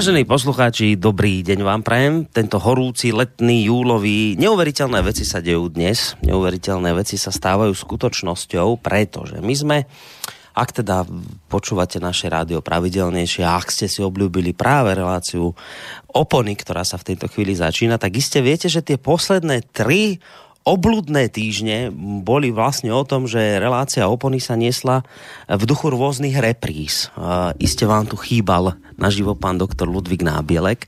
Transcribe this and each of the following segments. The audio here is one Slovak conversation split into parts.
Vážení poslucháči, dobrý deň vám prajem. Tento horúci, letný, júlový, neuveriteľné veci sa dejú dnes. Neuveriteľné veci sa stávajú skutočnosťou, pretože my sme, ak teda počúvate naše rádio pravidelnejšie, ak ste si obľúbili práve reláciu Opony, ktorá sa v tejto chvíli začína, tak iste viete, že tie posledné tri obludné týždne boli vlastne o tom, že relácia opony sa niesla v duchu rôznych repríz. Uh, iste vám tu chýbal naživo pán doktor Ludvík Nábielek,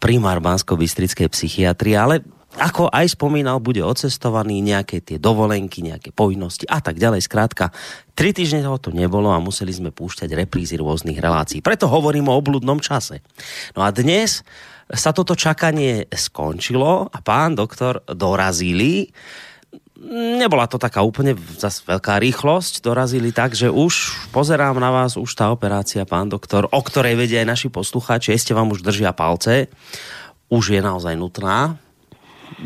primár Bansko-Bystrickej psychiatrie, ale ako aj spomínal, bude ocestovaný nejaké tie dovolenky, nejaké povinnosti a tak ďalej. Skrátka, tri týždne toho to nebolo a museli sme púšťať reprízy rôznych relácií. Preto hovorím o obludnom čase. No a dnes sa toto čakanie skončilo a pán doktor dorazili. Nebola to taká úplne zase veľká rýchlosť. Dorazili tak, že už pozerám na vás, už tá operácia, pán doktor, o ktorej vedia aj naši poslucháči, ste vám už držia palce, už je naozaj nutná.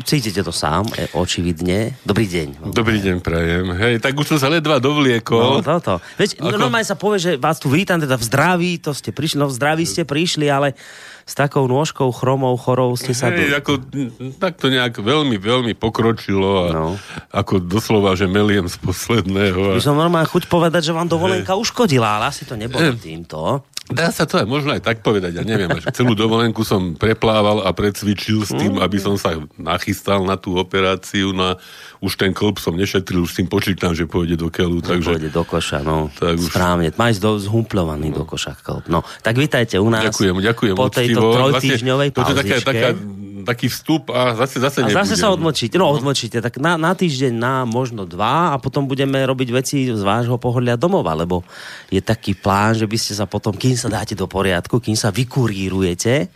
Cítite to sám, e, očividne. Dobrý deň. Dobrý deň, prajem. Hej, tak už som sa ledva dovliekol. No, toto. Veď, Ako... normálne sa povie, že vás tu vítam teda v zdraví, to ste prišli, no v zdraví ste prišli, ale s takou nôžkou chromou chorou ste sa... Hej, do... ako, tak to nejak veľmi, veľmi pokročilo a no. ako doslova, že meliem z posledného. A... By som normálne chuť povedať, že vám dovolenka Hej. uškodila, ale asi to nebolo Hej. týmto. Dá sa to aj možno aj tak povedať, ja neviem, že celú dovolenku som preplával a precvičil s tým, aby som sa nachystal na tú operáciu, na už ten klb som nešetril, už s tým počítam, že pôjde do keľu. Takže... Pôjde do koša, no. Tak už... Správne, máš do, zhumplovaný no. do koša klb. No, tak vítajte u nás. Ďakujem, ďakujem. Po tejto trojtýždňovej vlastne, pauzičke. To je taká, taká taký vstup a zase, zase A zase sa odmočíte, no, odmočíte, tak na, na týždeň, na možno dva a potom budeme robiť veci z vášho pohľadľa domova, lebo je taký plán, že by ste sa potom, kým sa dáte do poriadku, kým sa vykurírujete,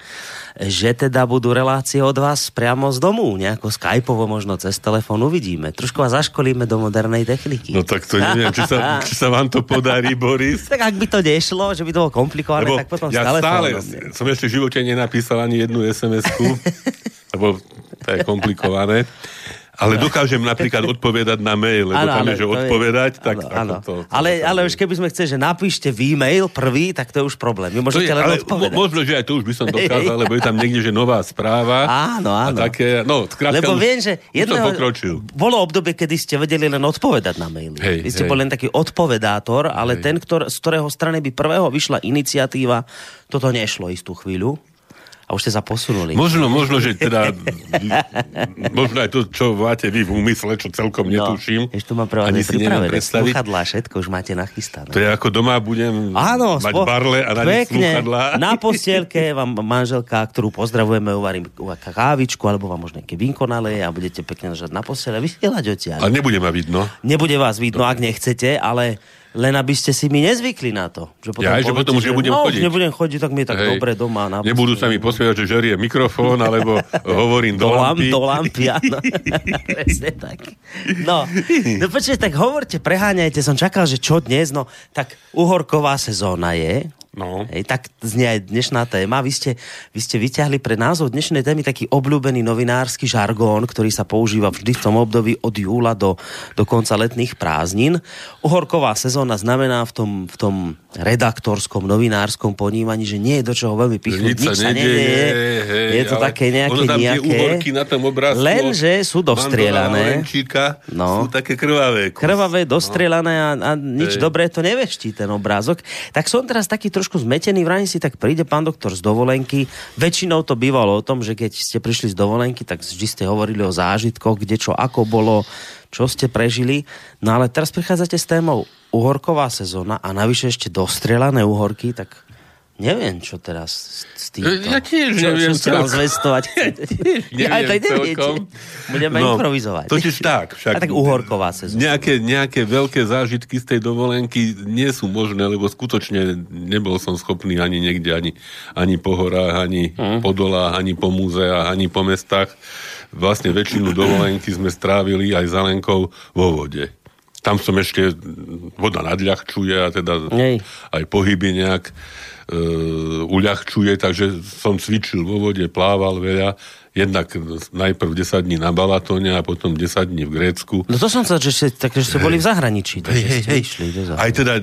že teda budú relácie od vás priamo z domu, nejako skypovo, možno cez telefón uvidíme. Trošku vás zaškolíme do modernej techniky. No tak to neviem, či sa, či sa vám to podarí, Boris. tak ak by to nešlo, že by to bolo komplikované, Lebo tak potom ja stále som ešte v živote nenapísal ani jednu SMS-ku. lebo to je komplikované. Ale dokážem napríklad odpovedať na mail, lebo ano, tam je, že odpovedať, je, tak ano, ano. To, to, ale, to, ale už keby sme chceli, že napíšte e-mail prvý, tak to je už problém. Vy môžete je, len ale odpovedať. Možno, že aj to už by som dokázal, lebo je tam niekde, že nová správa. Áno, áno. A také, no, lebo viem, že jedného, bolo obdobie, kedy ste vedeli len odpovedať na maily. Hej, Vy ste hej. boli len taký odpovedátor, ale hej. ten, ktor, z ktorého strany by prvého vyšla iniciatíva, toto nešlo istú chvíľu a už ste sa posunuli. Možno, možno, že teda možno aj to, čo máte vy v úmysle, čo celkom no, netuším. Ešte tu mám pre vás pripravené sluchadlá, všetko už máte nachystané. To je ako doma budem Áno, mať spo... barle a na pekne, Na postielke vám manželka, ktorú pozdravujeme, uvarím kávičku, alebo vám možno nejaké vinko naleje a budete pekne ležať na postele a vysielať odtiaľ. A nebude ma vidno. Nebude vás vidno, ak nechcete, ale len aby ste si mi nezvykli na to. Že potom ja, poviete, že potom už nebudem no, chodiť. Už nebudem chodiť, tak mi je tak Hej. dobre doma. Na Nebudú sa mi posmievať, že žerie mikrofón, alebo hovorím do, do lampy. Do lampy, áno. Presne tak. No, no počkej, tak hovorte, preháňajte, som čakal, že čo dnes, no tak uhorková sezóna je, No. Hej, tak znie aj dnešná téma. Vy ste, vy ste vyťahli pre názov dnešnej témy taký obľúbený novinársky žargón, ktorý sa používa vždy v tom období od júla do, do konca letných prázdnin. Uhorková sezóna znamená v tom, v tom redaktorskom, novinárskom ponímaní, že nie je do čoho veľmi pichnúť, nič, nič sa nedieje. Hej, je to také nejaké tam nejaké. na tom obrázku, Lenže sú dostrielané. No, sú také krvavé. Krvavé, dostrielané a, a nič hej. dobré to neveští ten obrázok. Tak som teraz taký trošku zmetený, vrajím si, tak príde pán doktor z dovolenky. Väčšinou to bývalo o tom, že keď ste prišli z dovolenky, tak vždy ste hovorili o zážitkoch, kde čo ako bolo, čo ste prežili. No ale teraz prichádzate s témou uhorková sezóna a navyše ešte dostrelané uhorky, tak Neviem, čo teraz s týmto. Ja tiež čo, neviem. Čo mal zvestovať? Ja tiež neviem ja, Budeme no, improvizovať. Totiž tak. Však a tak uhorková sezóna. Nejaké, nejaké veľké zážitky z tej dovolenky nie sú možné, lebo skutočne nebol som schopný ani niekde, ani, ani po horách, ani hmm. po dolách, ani po múzeách, ani po mestách. Vlastne väčšinu dovolenky sme strávili aj za Lenkou vo vode. Tam som ešte, voda nadľahčuje a teda Nej. aj pohyby nejak e, uľahčuje, takže som cvičil vo vode, plával veľa, jednak najprv 10 dní na Balatóne a potom 10 dní v Grécku. No to som chcel, že ste, tak, že ste boli v zahraničí. Hej, hej, hej. Išli do zahraničí. Aj teda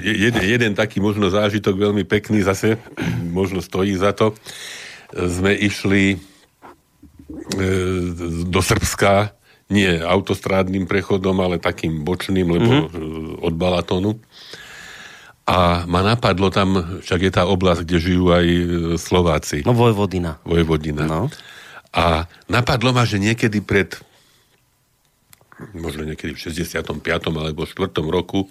jeden, jeden taký možno zážitok veľmi pekný zase, možno stojí za to. Sme išli e, do Srbska, nie autostrádnym prechodom, ale takým bočným, lebo mm-hmm. od Balatonu. A ma napadlo tam, však je tá oblasť, kde žijú aj e, Slováci. No Vojvodina. Vojvodina. No. A napadlo ma, že niekedy pred možno niekedy v 65. alebo 4. roku e,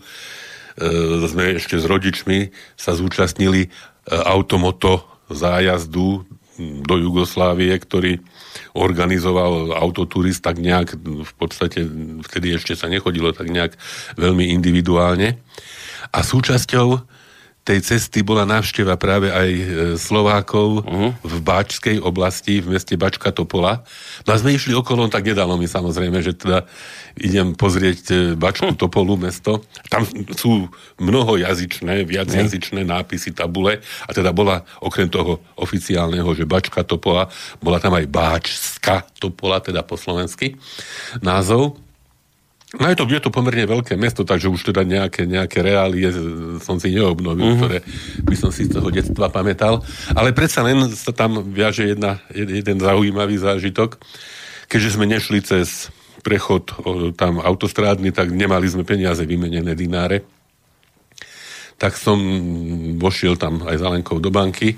sme ešte s rodičmi sa zúčastnili e, automoto zájazdu do Jugoslávie, ktorý organizoval autoturist tak nejak, v podstate vtedy ešte sa nechodilo tak nejak veľmi individuálne. A súčasťou tej cesty bola návšteva práve aj e, Slovákov uh-huh. v Báčskej oblasti, v meste Bačka Topola. No a sme išli okolo, tak nedalo mi samozrejme, že teda idem pozrieť e, Bačku Topolu mesto. Tam sú mnohojazyčné, viacjazyčné nápisy, tabule a teda bola okrem toho oficiálneho, že Bačka Topola, bola tam aj Báčska Topola, teda po slovensky názov. No je to, je to pomerne veľké mesto, takže už teda nejaké, nejaké reálie som si neobnovil, uh-huh. ktoré by som si z toho detstva pamätal. Ale predsa len sa tam viaže jedna, jeden zaujímavý zážitok. Keďže sme nešli cez prechod tam autostrádny, tak nemali sme peniaze vymenené dináre. Tak som vošiel tam aj za Lenkou do banky e,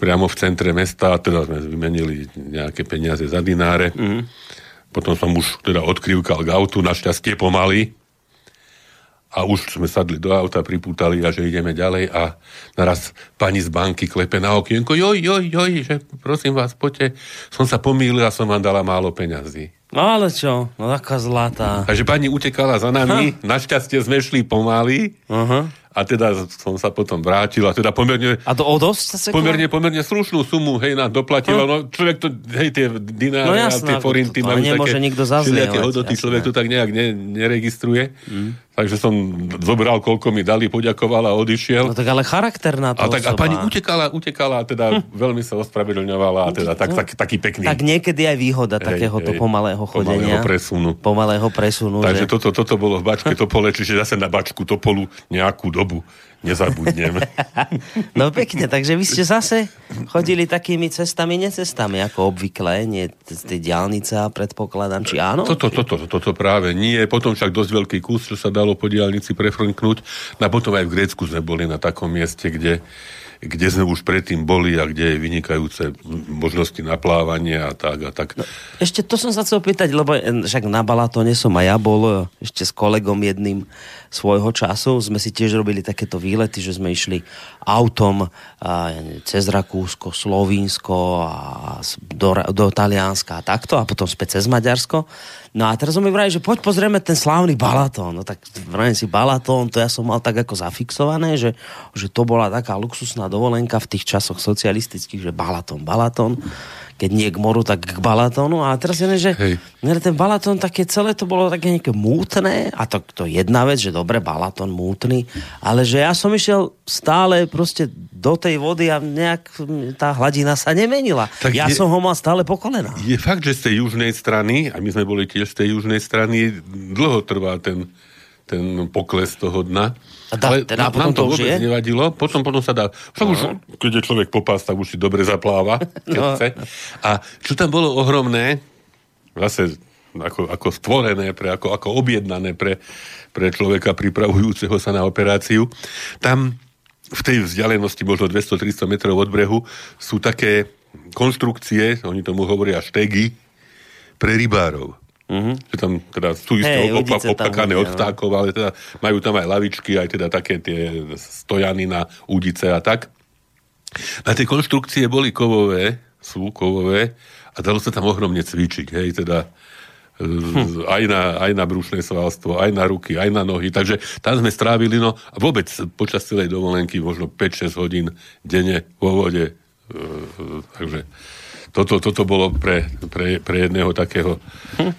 priamo v centre mesta, teda sme vymenili nejaké peniaze za dináre. Uh-huh potom som už teda odkrývkal k autu, našťastie pomaly. A už sme sadli do auta, pripútali a že ideme ďalej a naraz pani z banky klepe na okienko, joj, joj, joj, že prosím vás, poďte. Som sa pomýlil a som vám dala málo peňazí. No ale čo, no taká zlatá. Takže pani utekala za nami, ha. našťastie sme šli pomaly. Uh-huh a teda som sa potom vrátil a teda pomerne... A to o dosť sa Pomerne, pomerne slušnú sumu, hej, na doplatila, hm. no človek to, hej, tie dináre no, jasná, a tie forinty majú také nikto všelijaké hodnoty, človek to tak nejak ne, neregistruje. Mm. Takže som zobral, koľko mi dali, poďakoval a odišiel. No tak ale charakterná to a, tak, a pani utekala, utekala a teda hm. veľmi sa ospravedlňovala a teda tak, tak, taký pekný. Tak niekedy aj výhoda hej, takéhoto hej, pomalého chodenia. Pomalého presunu. Pomalého presunu. Takže že... toto, toto bolo v Bačke Topole, čiže zase na Bačku Topolu nejakú dobu nezabudnem. no pekne, takže vy ste zase chodili takými cestami, necestami, ako obvykle, nie z tej diálnice a predpokladám, či áno? Toto, toto, toto práve nie. Potom však dosť veľký kus, čo sa dalo po diálnici prefrnknúť. A potom aj v Grécku sme boli na takom mieste, kde kde sme už predtým boli a kde je vynikajúce možnosti naplávania a tak a tak. No, ešte to som sa chcel pýtať, lebo eh, však na Balatone som aj ja bol eh, ešte s kolegom jedným svojho času. Sme si tiež robili takéto výlety, že sme išli autom a, cez Rakúsko, Slovinsko a do, do Talianska a takto a potom späť cez Maďarsko. No a teraz som mi vrali, že poď pozrieme ten slávny Balatón. No tak vrajím si Balatón, to ja som mal tak ako zafixované, že, že to bola taká luxusná dovolenka v tých časoch socialistických, že Balatón, Balatón keď nie k moru, tak k Balatónu. A teraz je, že Hej. ten Balatón také celé to bolo také nejaké mútne a to, to jedna vec, že dobre, Balatón mútny, ale že ja som išiel stále proste do tej vody a nejak tá hladina sa nemenila. Tak ja je, som ho mal stále po kolená. Je fakt, že z tej južnej strany, a my sme boli tiež z tej južnej strany, dlho trvá ten, ten pokles toho dna. A da, Ale teda nám to, vôbec je? nevadilo. Potom, potom sa dá... Však no. už, keď je človek popás, tak už si dobre zapláva, no. chce. A čo tam bolo ohromné, zase ako, ako stvorené, pre, ako, ako objednané pre, pre človeka pripravujúceho sa na operáciu, tam v tej vzdialenosti možno 200-300 metrov od brehu sú také konštrukcie, oni tomu hovoria štegy, pre rybárov. Mm-hmm. Že tam teda sú isté hey, opa- opakané od vtákov, ale teda majú tam aj lavičky, aj teda také tie stojany na údice a tak. Na tie konštrukcie boli kovové, sú kovové a dalo sa tam ohromne cvičiť, hej, teda hm. aj, na, aj na brušné svalstvo, aj na ruky, aj na nohy. Takže tam sme strávili, no a vôbec počas celej dovolenky možno 5-6 hodín denne vo vode. E, takže toto, toto bolo pre, pre, pre jedného takého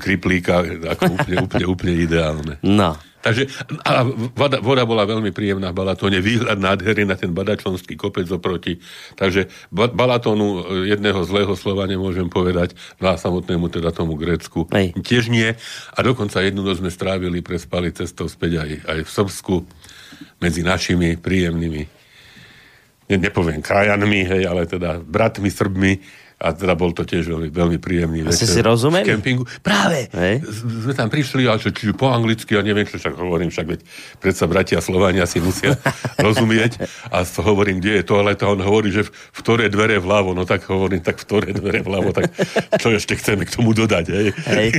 kriplíka ako úplne, úplne, úplne ideálne. No. Takže a voda, voda bola veľmi príjemná v Balatóne, výhľad nádherný na ten badačonský kopec oproti. Takže Balatónu e, jedného zlého slova nemôžem povedať, no a samotnému teda tomu Grécku Hej. tiež nie. A dokonca jednu noc sme strávili, prespali cestou späť aj, aj v Srbsku medzi našimi príjemnými ne, nepoviem krajanmi, hej, ale teda bratmi Srbmi, a teda bol to tiež veľmi, veľmi príjemný A ste si rozumeli? V kempingu. Práve. Hej. Sme tam prišli a čo, či po anglicky, ja neviem, čo však hovorím, však veď predsa bratia Slovania si musia rozumieť. A to hovorím, kde je toaleta, on hovorí, že v, v ktoré dvere vľavo, no tak hovorím, tak v ktoré dvere vľavo, tak čo ešte chceme k tomu dodať, hej? Hej.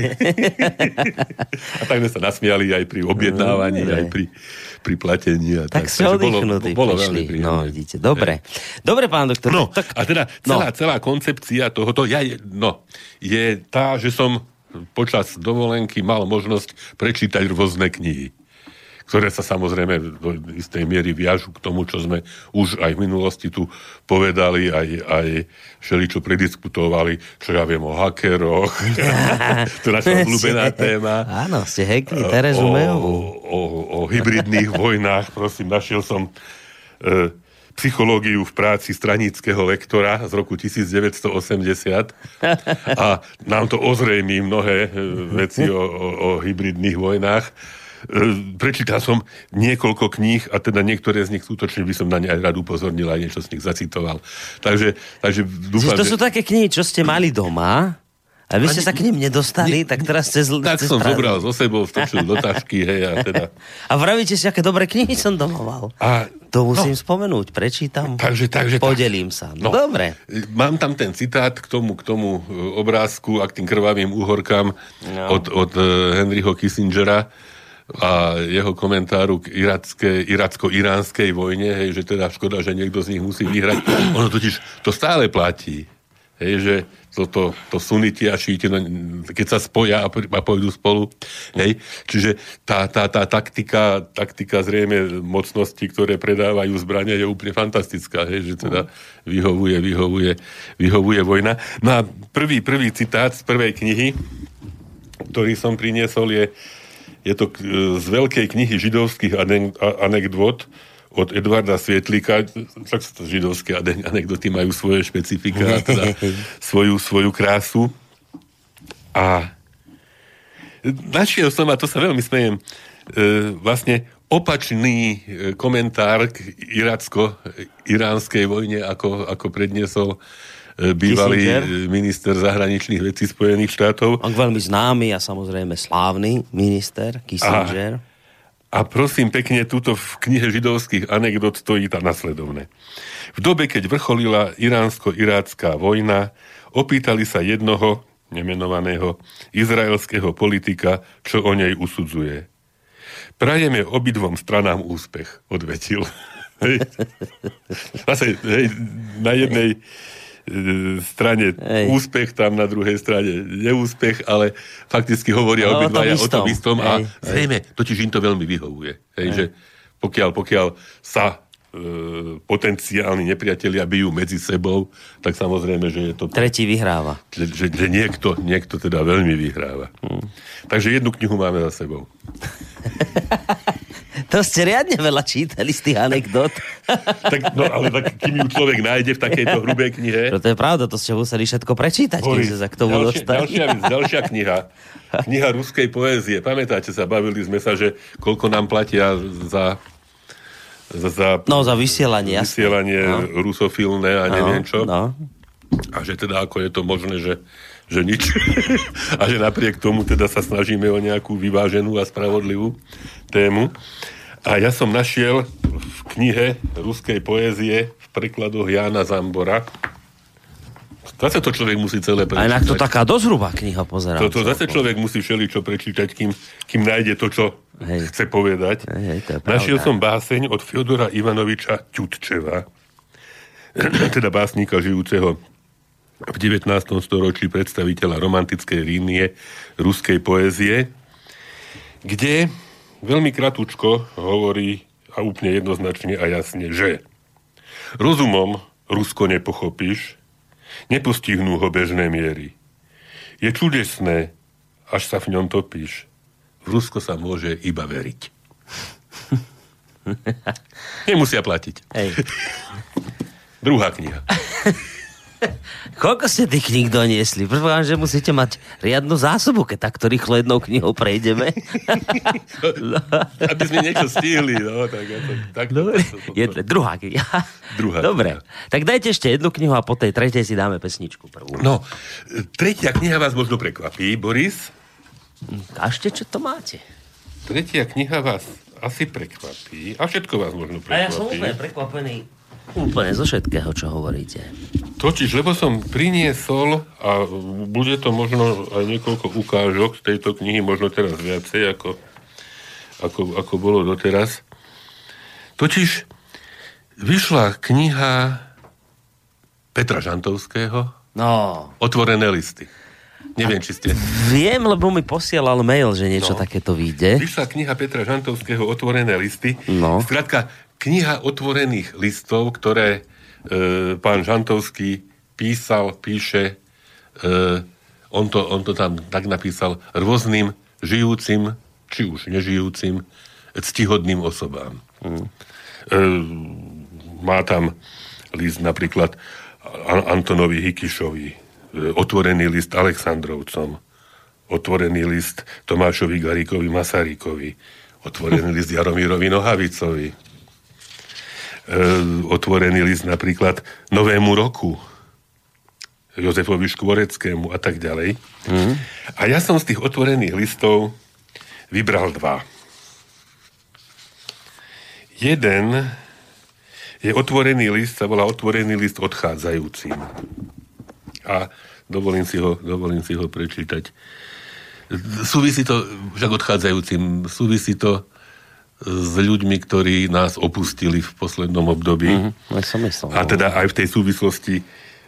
A tak sme sa nasmiali aj pri objednávaní, No, aj pri, pri platení. A Tak tak, ste Takže bolo, oddychnutí bolo prišli. No, vidíte. Dobre. Dobre, pán doktor. No, tak, a teda no. celá, celá koncepcia tohoto ja, no, je tá, že som počas dovolenky mal možnosť prečítať rôzne knihy ktoré sa samozrejme do istej miery viažu k tomu, čo sme už aj v minulosti tu povedali, aj, aj všeličo prediskutovali, čo ja viem o hackeroch, to je naša obľúbená téma. Áno, ste hackli Terezu o, Mejovú. o, o hybridných vojnách, prosím, našiel som e, psychológiu v práci stranického lektora z roku 1980 a nám to ozrejmí mnohé e, veci o, o, o hybridných vojnách. E, Prečítal som niekoľko kníh a teda niektoré z nich skutočne by som na ne aj rád upozornil a niečo z nich zacitoval. Takže, takže dúfam, Čiže to sú také knihy, čo ste mali doma a vy ste sa k nim nedostali, tak teraz cez... tak cez som zobral zo sebou, vtočil do tašky, hej, a teda... A vravíte si, aké dobré knihy som doma mal. A, To musím spomenúť, prečítam. Takže, takže... tak. Podelím sa. No, dobre. Mám tam ten citát k tomu, k tomu e, obrázku a k tým krvavým úhorkám No. od, od e, Henryho Kissingera a jeho komentáru k iracko-iránskej vojne, hej, že teda škoda, že niekto z nich musí vyhrať. Ono totiž to stále platí. Hej, že toto, to suniti a šíti, no, keď sa spoja a, a pôjdu spolu. Hej, čiže tá, tá, tá taktika, taktika zrejme mocnosti, ktoré predávajú zbrania, je úplne fantastická. Hej, že teda vyhovuje, vyhovuje, vyhovuje vojna. No a prvý, prvý citát z prvej knihy, ktorý som priniesol, je, je to k- z veľkej knihy židovských anekdot od Edvarda sú to židovské ane- anekdoty, majú svoje špecifika teda svoju, svoju krásu. A našiel som, a to sa veľmi smejem, e, vlastne opačný e, komentár k iracko-iránskej vojne, ako, ako predniesol e, bývalý Kissinger? e, minister zahraničných vecí Spojených štátov. On veľmi známy a samozrejme slávny minister Kissinger. A prosím pekne, túto v knihe židovských anekdot stojí tá nasledovné. V dobe, keď vrcholila iránsko-irácká vojna, opýtali sa jednoho, nemenovaného, izraelského politika, čo o nej usudzuje. Prajeme obidvom stranám úspech, odvetil. Hej. Zase, hej, na jednej e, strane Hej. úspech, tam na druhej strane neúspech, ale fakticky hovoria No, obidvaja o tom istom. a hej. zrejme, totiž im to veľmi vyhovuje. Hej, že pokiaľ, pokiaľ sa e, potenciálni nepriatelia bijú medzi sebou, tak samozrejme, že je to Tretí vyhráva. že, že niekto, niekto teda veľmi vyhráva. Hmm. Takže jednu knihu máme za sebou. To ste riadne veľa čítali z tých anekdot. Tak, no ale tak, kým ju človek nájde v takejto hrubej knihe... No to je pravda, to ste museli všetko prečítať, Boris, sa k tomu ďalšia, dostali. ďalšia, vec, ďalšia kniha. Kniha ruskej poézie. Pamätáte sa, bavili sme sa, že koľko nám platia za, za, za No, za vysielanie, vysielanie No. rusofilné a neviem čo. No. A že teda ako je to možné, že, že nič. a že napriek tomu teda sa snažíme o nejakú vyváženú a spravodlivú tému. A ja som našiel v knihe ruskej poézie v prekladoch Jána Zambora. Zase to človek musí celé A inak to prečítať. taká dosť kniha, pozerám. To, to zase človek musí všeličo prečítať, kým, kým nájde to, čo Hej. chce povedať. Hej, hej, to je pravda. Našiel som báseň od Fyodora Ivanoviča Ťutčeva, teda básnika žijúceho v 19. storočí predstaviteľa romantickej línie ruskej poézie, kde veľmi kratučko hovorí a úplne jednoznačne a jasne, že rozumom Rusko nepochopíš, Nepostihnú ho bežné miery. Je čudesné, až sa v ňom topíš. V Rusko sa môže iba veriť. Nemusia platiť. Hej. Druhá kniha. Koľko ste tých kníh doniesli? Predpokladám, že musíte mať riadnu zásobu, keď takto rýchlo jednou knihou prejdeme. Aby sme niečo stihli. No, tak, tak, tak, Dobre. Jedle, druhá kniha. Druhá Dobre. kniha. Tak dajte ešte jednu knihu a po tej tretej si dáme pesničku prvú. No, tretia kniha vás možno prekvapí, Boris. Kažte, čo to máte. Tretia kniha vás asi prekvapí. A všetko vás možno A ja som prekvapí. úplne prekvapený úplne zo všetkého, čo hovoríte. Totiž, lebo som priniesol, a bude to možno aj niekoľko ukážok z tejto knihy, možno teraz viacej, ako, ako, ako bolo doteraz. Totiž vyšla kniha Petra Žantovského, No, Otvorené listy. Neviem, či ste... viem, lebo mi posielal mail, že niečo No. takéto vyjde. Vyšla kniha Petra Žantovského Otvorené listy. No. Skrátka, kniha otvorených listov, ktoré e, pán Žantovský písal, píše, e, on, to, on to tam tak napísal, rôznym žijúcim, či už nežijúcim, ctihodným osobám. Mm. E, má tam list napríklad An- Antonovi Hikišovi, e, otvorený list Aleksandrovcom, otvorený list Tomášovi Garíkovi Masarykovi, otvorený list Jaromírovi Nohavicovi, otvorený list napríklad Novému roku, Jozefovi Škvoreckému a tak ďalej. Mm. A ja som z tých otvorených listov vybral dva. Jeden je otvorený list, sa volá otvorený list odchádzajúcim. A dovolím si ho, dovolím si ho prečítať. Súvisí to, však odchádzajúcim, súvisí to s ľuďmi, ktorí nás opustili v poslednom období. Mm-hmm. Ja som myslel. A teda aj v tej súvislosti,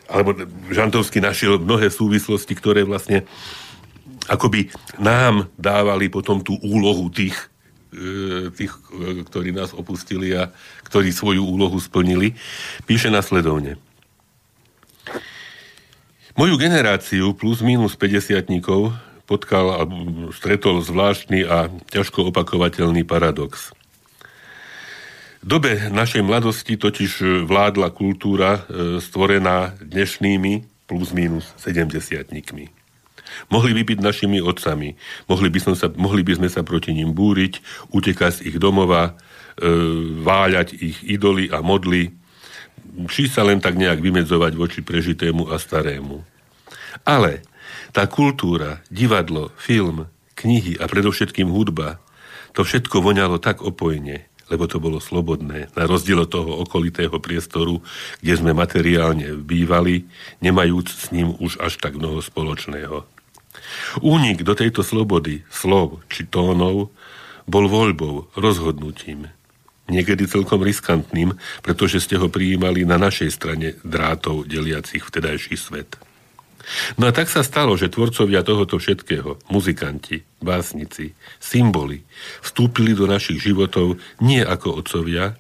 alebo Žantovský našiel mnohé súvislosti, ktoré vlastne akoby nám dávali potom tú úlohu tých, e, tých, e, ktorí nás opustili a ktorí svoju úlohu splnili. Píše nasledovne. Moju generáciu plus minus 50 potkal a stretol zvláštny a ťažko opakovateľný paradox. V dobe našej mladosti totiž vládla kultúra e, stvorená dnešnými plus minus 70 Mohli by byť našimi otcami, mohli by, som sa, mohli by sme sa proti ním búriť, utekať z ich domova, e, váľať ich idoly a modly, či sa len tak nejak vymedzovať voči prežitému a starému. Ale tá kultúra, divadlo, film, knihy a predovšetkým hudba, to všetko voňalo tak opojne, lebo to bolo slobodné, na rozdiel od toho okolitého priestoru, kde sme materiálne bývali, nemajúc s ním už až tak mnoho spoločného. Únik do tejto slobody, slov či tónov, bol voľbou, rozhodnutím. Niekedy celkom riskantným, pretože ste ho prijímali na našej strane drátov deliacich vtedajší svet. No a tak sa stalo, že tvorcovia tohoto všetkého, muzikanti, básnici, symboly, vstúpili do našich životov nie ako otcovia,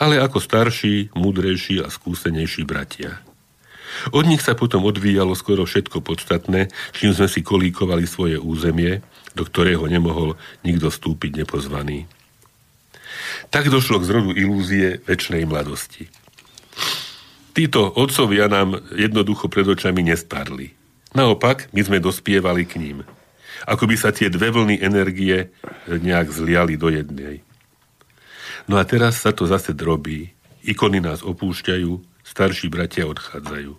ale ako starší, múdrejší a skúsenejší bratia. Od nich sa potom odvíjalo skoro všetko podstatné, čím sme si kolíkovali svoje územie, do ktorého nemohol nikto vstúpiť nepozvaný. Tak došlo k zrodu ilúzie väčšnej mladosti. Títo otcovia nám jednoducho pred očami nestarli. Naopak, my sme dospievali k ním. Ako by sa tie dve vlny energie nejak zliali do jednej. No a teraz sa to zase drobí. Ikony nás opúšťajú, starší bratia odchádzajú.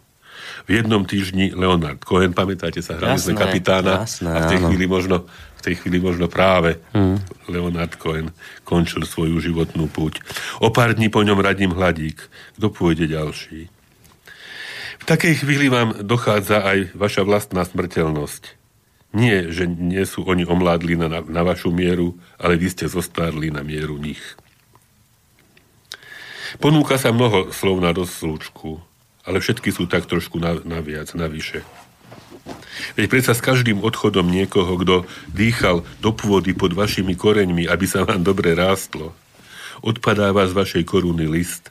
V jednom týždni Leonard Cohen, pamätáte sa, hrali sme Jasné, kapitána jasné, a v tej áno. chvíli možno, v tej chvíli možno práve hmm. Leonard Cohen končil svoju životnú púť. O pár dní po ňom radím hladík. Kto pôjde ďalší? V takej chvíli vám dochádza aj vaša vlastná smrteľnosť. Nie, že nie sú oni omládli na, na vašu mieru, ale vy ste zostarli na mieru nich. Ponúka sa mnoho slov na rozlúčku, ale všetky sú tak trošku na, naviac, navyše. Veď predsa s každým odchodom niekoho, kto dýchal do pôdy pod vašimi koreňmi, aby sa vám dobre rástlo, odpadáva z vašej koruny list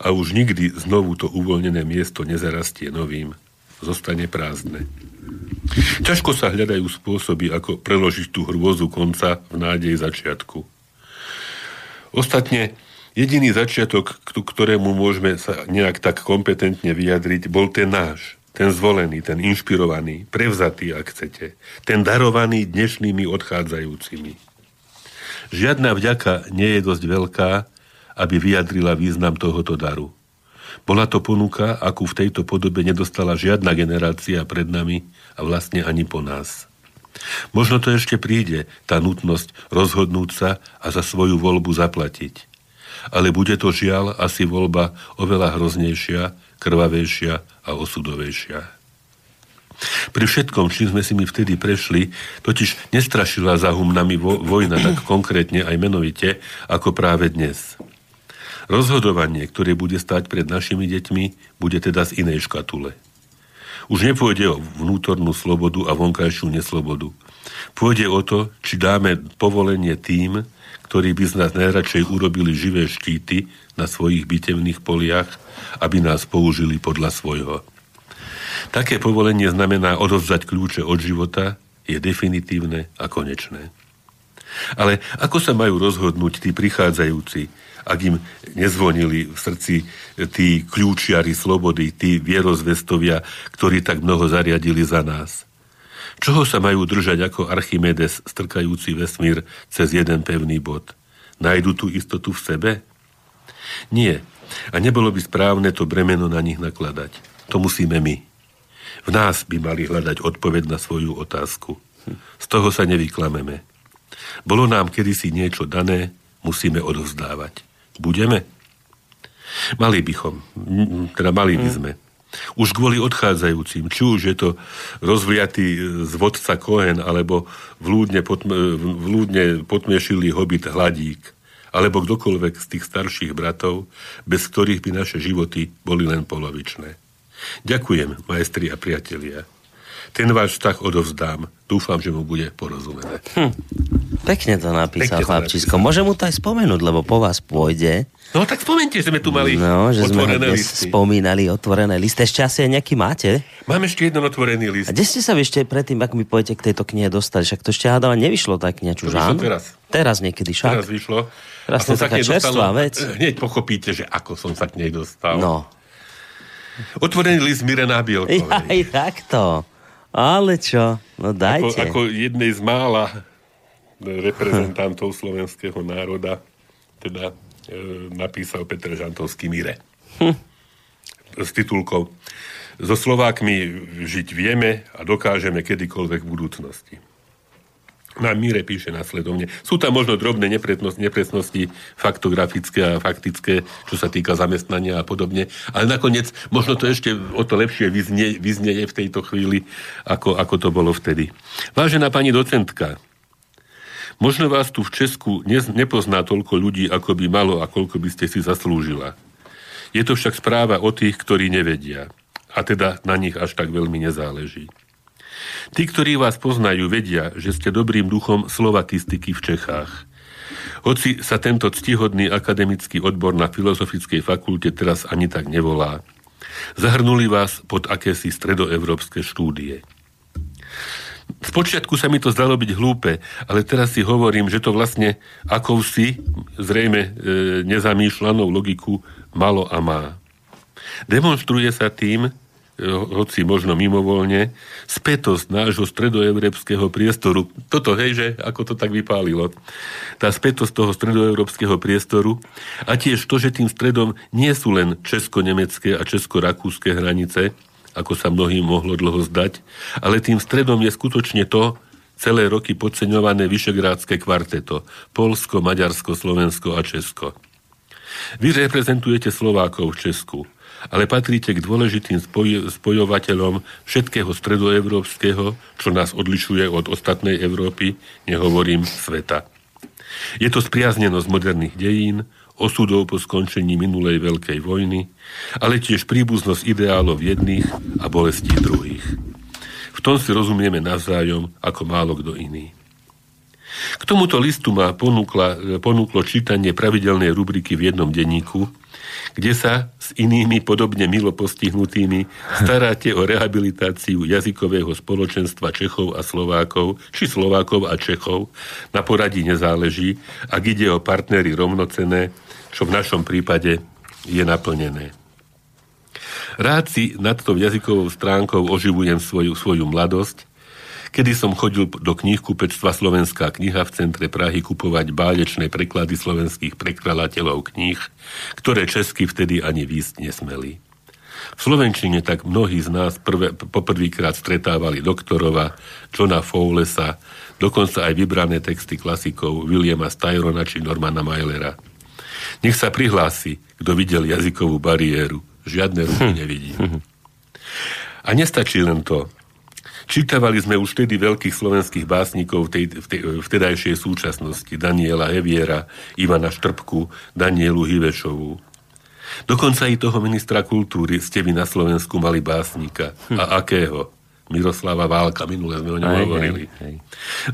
a už nikdy znovu to uvoľnené miesto nezarastie novým, zostane prázdne. Ťažko sa hľadajú spôsoby, ako preložiť tú hrôzu konca v nádej začiatku. Ostatne, jediný začiatok, k ktorému môžeme sa nejak tak kompetentne vyjadriť, bol ten náš, ten zvolený, ten inšpirovaný, prevzatý, ak chcete, ten darovaný dnešnými odchádzajúcimi. Žiadna vďaka nie je dosť veľká, aby vyjadrila význam tohoto daru. Bola to ponuka, akú v tejto podobe nedostala žiadna generácia pred nami a vlastne ani po nás. Možno to ešte príde, tá nutnosť rozhodnúť sa a za svoju voľbu zaplatiť. Ale bude to žiaľ asi voľba oveľa hroznejšia, krvavejšia a osudovejšia. Pri všetkom, čím sme si my vtedy prešli, totiž nestrašila za humnami vo, vojna tak konkrétne aj menovite, ako práve dnes. Rozhodovanie, ktoré bude stať pred našimi deťmi, bude teda z inej škatule. Už nepôjde o vnútornú slobodu a vonkajšiu neslobodu. Pôjde o to, či dáme povolenie tým, ktorí by z nás najradšej urobili živé štíty na svojich bitevných poliach, aby nás použili podľa svojho. Také povolenie znamená odovzdať kľúče od života, je definitívne a konečné. Ale ako sa majú rozhodnúť tí prichádzajúci, ak im nezvonili v srdci tí kľúčiari slobody, tí vierozvestovia, ktorí tak mnoho zariadili za nás. Čoho sa majú držať ako Archimedes, strkajúci vesmír cez jeden pevný bod? Najdu tú istotu v sebe? Nie. A nebolo by správne to bremeno na nich nakladať. To musíme my. V nás by mali hľadať odpoveď na svoju otázku. Z toho sa nevyklameme. Bolo nám kedysi niečo dané, musíme odovzdávať. Budeme? Mali bychom, teda mali by hm. sme. Už kvôli odchádzajúcim, či už je to rozviatý zvodca Kohen, alebo vlúdne, potme, vlúdne potmiešilý hobit Hladík, alebo kdokoľvek z tých starších bratov, bez ktorých by naše životy boli len polovičné. Ďakujem, majstri a priatelia. Ten váš vztah odovzdám. Dúfam, že mu bude porozumené. Hm. Pekne to napísal chlapčisko. Môžem mu to aj spomenúť, lebo po vás pôjde. No tak spomente, že sme tu mali no, že otvorené sme listy. spomínali otvorené listy. Ešte asi aj nejaký máte? Mám ešte jeden otvorený list. A kde ste sa ešte predtým, ako mi pojete k tejto knihe dostali? Však to ešte hádava nevyšlo tak niečo, že áno? teraz. Teraz niekedy však. Teraz vyšlo. Teraz to taká čerstvá vec. Hneď pochopíte, že ako som sa k nej dostal. No. Otvorený list Mirená Bielkovej. Aj takto. Ale čo? No dajte. Ako, ako jednej z mála reprezentantov slovenského národa, teda e, napísal Petr Žantovský Mire. Hm. S titulkou So Slovákmi žiť vieme a dokážeme kedykoľvek v budúcnosti. Na Míre píše následovne. Sú tam možno drobné nepresnosti faktografické a faktické, čo sa týka zamestnania a podobne, ale nakoniec možno to ešte o to lepšie vyznie, vyznieje v tejto chvíli, ako, ako to bolo vtedy. Vážená pani docentka, možno vás tu v Česku ne, nepozná toľko ľudí, ako by malo a koľko by ste si zaslúžila. Je to však správa o tých, ktorí nevedia. A teda na nich až tak veľmi nezáleží. Tí, ktorí vás poznajú, vedia, že ste dobrým duchom slovatistiky v Čechách. Hoci sa tento ctihodný akademický odbor na Filozofickej fakulte teraz ani tak nevolá. Zahrnuli vás pod akési stredoevropské štúdie. Spočiatku sa mi to zdalo byť hlúpe, ale teraz si hovorím, že to vlastne akousi, zrejme e, nezamýšľanou logiku malo a má. Demonstruje sa tým, hoci možno mimovolne, spätosť nášho stredoeurópskeho priestoru. Toto, hej, že ako to tak vypálilo. Tá spätosť toho stredoeurópskeho priestoru a tiež to, že tým stredom nie sú len česko-nemecké a česko-rakúske hranice, ako sa mnohým mohlo dlho zdať, ale tým stredom je skutočne to, celé roky podceňované Vyšegrádske kvarteto. Polsko, Maďarsko, Slovensko a Česko. Vy reprezentujete Slovákov v Česku ale patríte k dôležitým spoj- spojovateľom všetkého stredoevropského, čo nás odlišuje od ostatnej Európy, nehovorím sveta. Je to spriaznenosť moderných dejín, osudov po skončení minulej veľkej vojny, ale tiež príbuznosť ideálov jedných a bolestí druhých. V tom si rozumieme navzájom ako málo kto iný. K tomuto listu ma ponúkla, ponúklo čítanie pravidelnej rubriky v jednom denníku, kde sa s inými podobne milo postihnutými staráte o rehabilitáciu jazykového spoločenstva Čechov a Slovákov, či Slovákov a Čechov, na poradí nezáleží, ak ide o partnery rovnocené, čo v našom prípade je naplnené. Rád si nad tou jazykovou stránkou oživujem svoju, svoju mladosť, kedy som chodil do knihkupectva Slovenská kniha v centre Prahy kupovať báječné preklady slovenských prekladateľov kníh, ktoré česky vtedy ani výsť nesmeli. V Slovenčine tak mnohí z nás prvé, poprvýkrát stretávali doktorova, Johna Fowlesa, dokonca aj vybrané texty klasikov Williama Styrona či Normana Mailera. Nech sa prihlási, kto videl jazykovú bariéru. Žiadne ruky nevidí. A nestačí len to. Čítavali sme už vtedy veľkých slovenských básnikov v tej, v tej vtedajšej súčasnosti. Daniela Eviera, Ivana Štrbku, Danielu Hivešovú. Dokonca i toho ministra kultúry ste vy na Slovensku mali básnika. Hm. A akého? Miroslava Válka, minule sme o ňom hovorili. Aj, aj.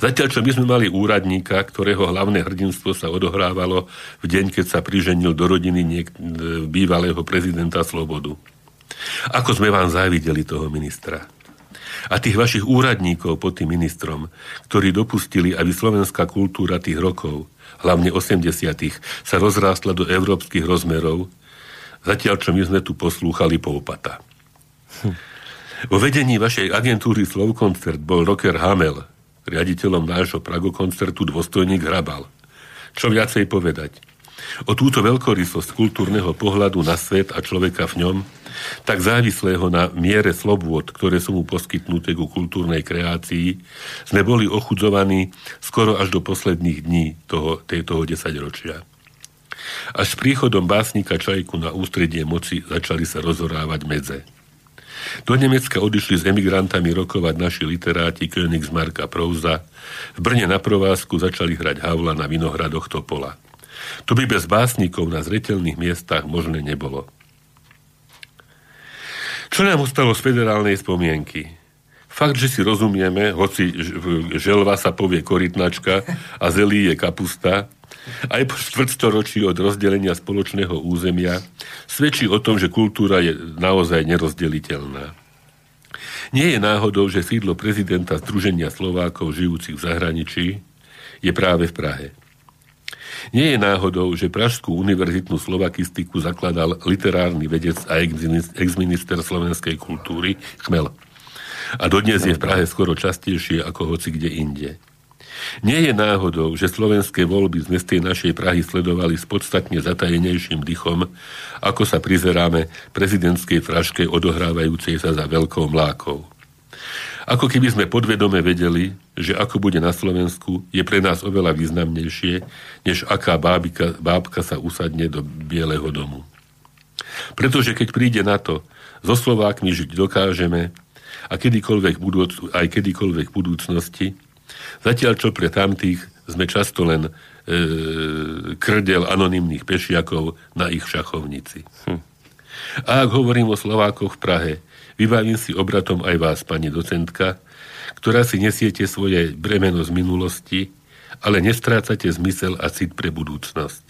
Zatiaľ, čo my sme mali úradníka, ktorého hlavné hrdinstvo sa odohrávalo v deň, keď sa priženil do rodiny niek- bývalého prezidenta Slobodu. Ako sme vám závideli toho ministra a tých vašich úradníkov pod tým ministrom, ktorí dopustili, aby slovenská kultúra tých rokov, hlavne 80 sa rozrástla do európskych rozmerov, zatiaľ čo my sme tu poslúchali poupata. Hm. Vo vedení vašej agentúry Slovkoncert bol rocker Hamel, riaditeľom nášho Pragokoncertu dôstojník Hrabal. Čo viacej povedať? O túto veľkorysosť kultúrneho pohľadu na svet a človeka v ňom tak závislého na miere slobôd, ktoré sú mu poskytnuté ku kultúrnej kreácii, sme boli ochudzovaní skoro až do posledných dní toho, toho desaťročia. Až s príchodom básnika Čajku na ústredie moci začali sa rozorávať medze. Do Nemecka odišli s emigrantami rokovať naši literáti Königsmark a Prouza. V Brne na provázku začali hrať Havla na vinohradoch Topola. To by bez básnikov na zretelných miestach možné nebolo. Čo nám ostalo z federálnej spomienky? Fakt, že si rozumieme, hoci želva sa povie korytnačka a zelí je kapusta, aj po štvrtstoročí od rozdelenia spoločného územia svedčí o tom, že kultúra je naozaj nerozdeliteľná. Nie je náhodou, že sídlo prezidenta Združenia Slovákov žijúcich v zahraničí je práve v Prahe. Nie je náhodou, že Pražskú univerzitnú slovakistiku zakladal literárny vedec a exminister slovenskej kultúry Chmel. A dodnes je v Prahe skoro častejšie ako hoci kde inde. Nie je náhodou, že slovenské voľby z mestej našej Prahy sledovali s podstatne zatajenejším dychom, ako sa prizeráme prezidentskej fraške odohrávajúcej sa za veľkou mlákou. Ako keby sme podvedome vedeli, že ako bude na Slovensku, je pre nás oveľa významnejšie, než aká bábika, bábka sa usadne do Bieleho domu. Pretože keď príde na to, so Slovákmi žiť dokážeme a kedykoľvek budúc, aj kedykoľvek v budúcnosti, zatiaľ čo pre tamtých sme často len e, krdel anonimných pešiakov na ich šachovnici. Hm. A ak hovorím o Slovákoch v Prahe, Vybavím si obratom aj vás, pani docentka, ktorá si nesiete svoje bremeno z minulosti, ale nestrácate zmysel a cit pre budúcnosť.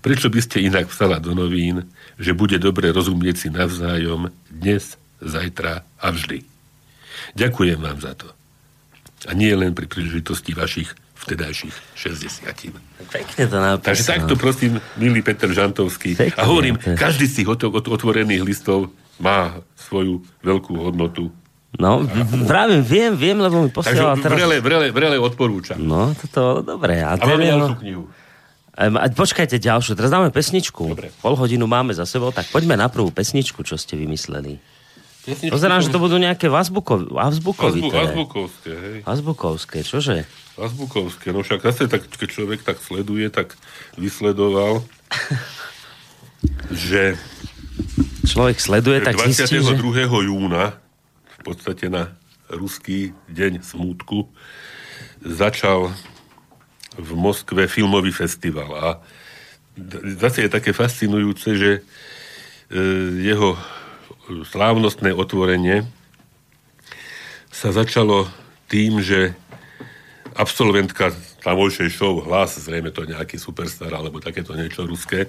Prečo by ste inak vstala do novín, že bude dobre rozumieť si navzájom dnes, zajtra a vždy? Ďakujem vám za to. A nie len pri príležitosti vašich vtedajších 60. Pekne to napísal. Takže takto prosím, milý Peter Žantovský. Pekne, a hovorím, každý z tých otvorených listov má svoju veľkú hodnotu. No, práve viem, viem, lebo mi posielal teraz... vrele, vrele, vrele odporúčam. No, toto, dobre. A, a máme ďalšiu knihu. A počkajte ďalšiu, teraz dáme pesničku. Dobre. Pol hodinu máme za sebou, tak poďme na prvú pesničku, čo ste vymysleli. Pesničku Pozerám, som... že to budú nejaké azbukov, azbukovité. Azbu, azbukovské, hej. Azbukovské, čože? Azbukovské, no však zase tak, keď človek tak sleduje, tak vysledoval, že človek sleduje, tak 22. zistí, že... júna, podstate na ruský deň smútku, začal v Moskve filmový festival. A zase je také fascinujúce, že e, jeho slávnostné otvorenie sa začalo tým, že absolventka tamojšej show Hlas, zrejme to nejaký superstar alebo takéto niečo ruské.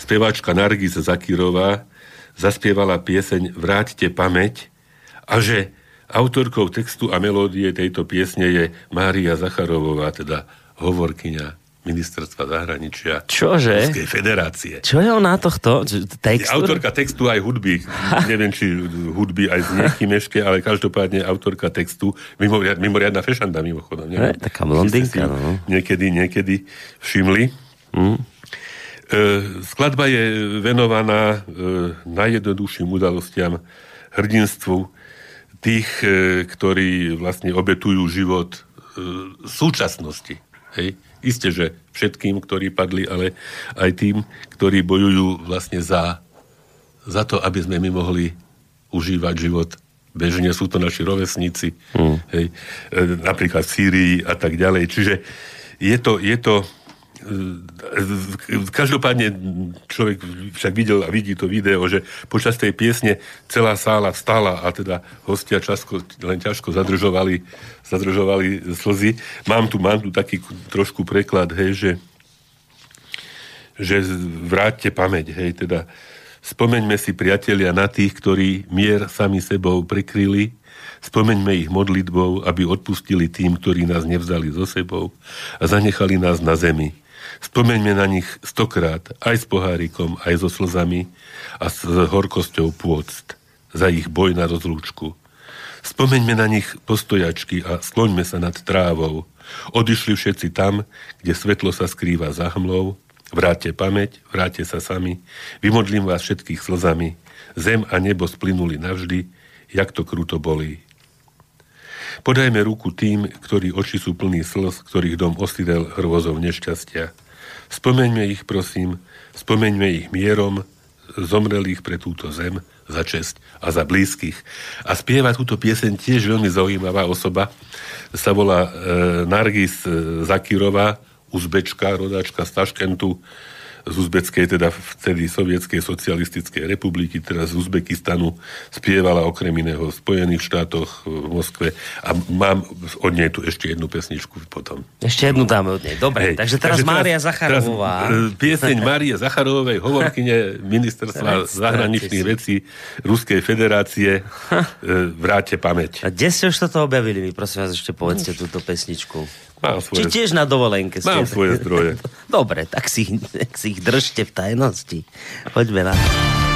Speváčka Nargis Zakírová zaspievala pieseň Vráťte pamäť a že autorkou textu a melódie tejto piesne je Mária Zacharovová, teda hovorkyňa ministerstva zahraničia Čože? Ruskej federácie. Čo je ona tohto? Text? Autorka textu aj hudby. Neviem, či hudby aj z Nechymeške, ale každopádne autorka textu. Mimoriad, mimoriadná fešanda mimochodom. Neviem, je, taká blondinka. No. Niekedy, niekedy všimli. Mm. E, skladba je venovaná e, najjednoduchším udalostiam hrdinstvu tých, e, ktorí vlastne obetujú život e, súčasnosti. Hej? Isté, že všetkým, ktorí padli, ale aj tým, ktorí bojujú vlastne za, za to, aby sme my mohli užívať život bežne. Sú to naši rovesníci, mm. hej, e, napríklad v Sýrii a tak ďalej. Čiže je to, je to každopádne človek však videl a vidí to video, že počas tej piesne celá sála vstala a teda hostia časko, len ťažko zadržovali, zadržovali slzy. Mám tu, mám tu taký trošku preklad, hej, že, že vráťte pamäť, hej, teda spomeňme si priatelia na tých, ktorí mier sami sebou prekryli, spomeňme ich modlitbou, aby odpustili tým, ktorí nás nevzali so sebou a zanechali nás na zemi Spomeňme na nich stokrát, aj s pohárikom, aj so slzami a s horkosťou pôct za ich boj na rozlúčku. Spomeňme na nich postojačky a skloňme sa nad trávou. Odišli všetci tam, kde svetlo sa skrýva za hmlou. Vráte pamäť, vráte sa sami. Vymodlím vás všetkých slzami. Zem a nebo splynuli navždy, jak to kruto bolí. Podajme ruku tým, ktorí oči sú plný slz, ktorých dom osídel hrôzov nešťastia. Spomeňme ich, prosím, spomeňme ich mierom, zomrelých pre túto zem, za česť a za blízkych. A spieva túto pieseň tiež veľmi zaujímavá osoba. Sa volá e, Nargis e, Zakirová, uzbečka, rodáčka z Taškentu, z Uzbeckej, teda vtedy Sovietskej socialistickej republiky, teraz z Uzbekistanu, spievala okrem iného v Spojených štátoch, v Moskve a mám od nej tu ešte jednu pesničku potom. Ešte jednu dáme od nej, dobre. Hej. Takže teraz takže Mária Zacharová. Teraz, pieseň Márie Zacharovej, hovorkyne ministerstva zahraničných vecí Ruskej federácie e, Vráte pamäť. A kde ste už toto objavili? My prosím vás ešte povedzte túto pesničku. Mám svoje... Či tiež na dovolenke ste? Mám svoje zdroje. Dobre, tak si, tak si ich držte v tajnosti. Poďme na to.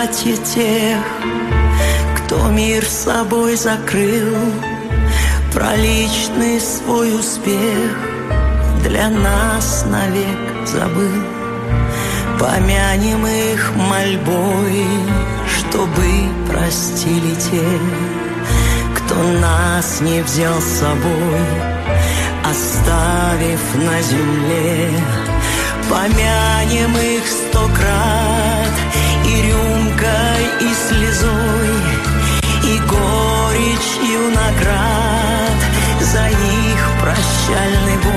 Братья, тех, кто мир собой закрыл, Про личный свой успех для нас навек забыл. Помянем их мольбой, чтобы простили те, кто нас не взял с собой, оставив на земле. Помянем их сто крат рюмкой, и слезой, и горечью наград за их прощальный бой.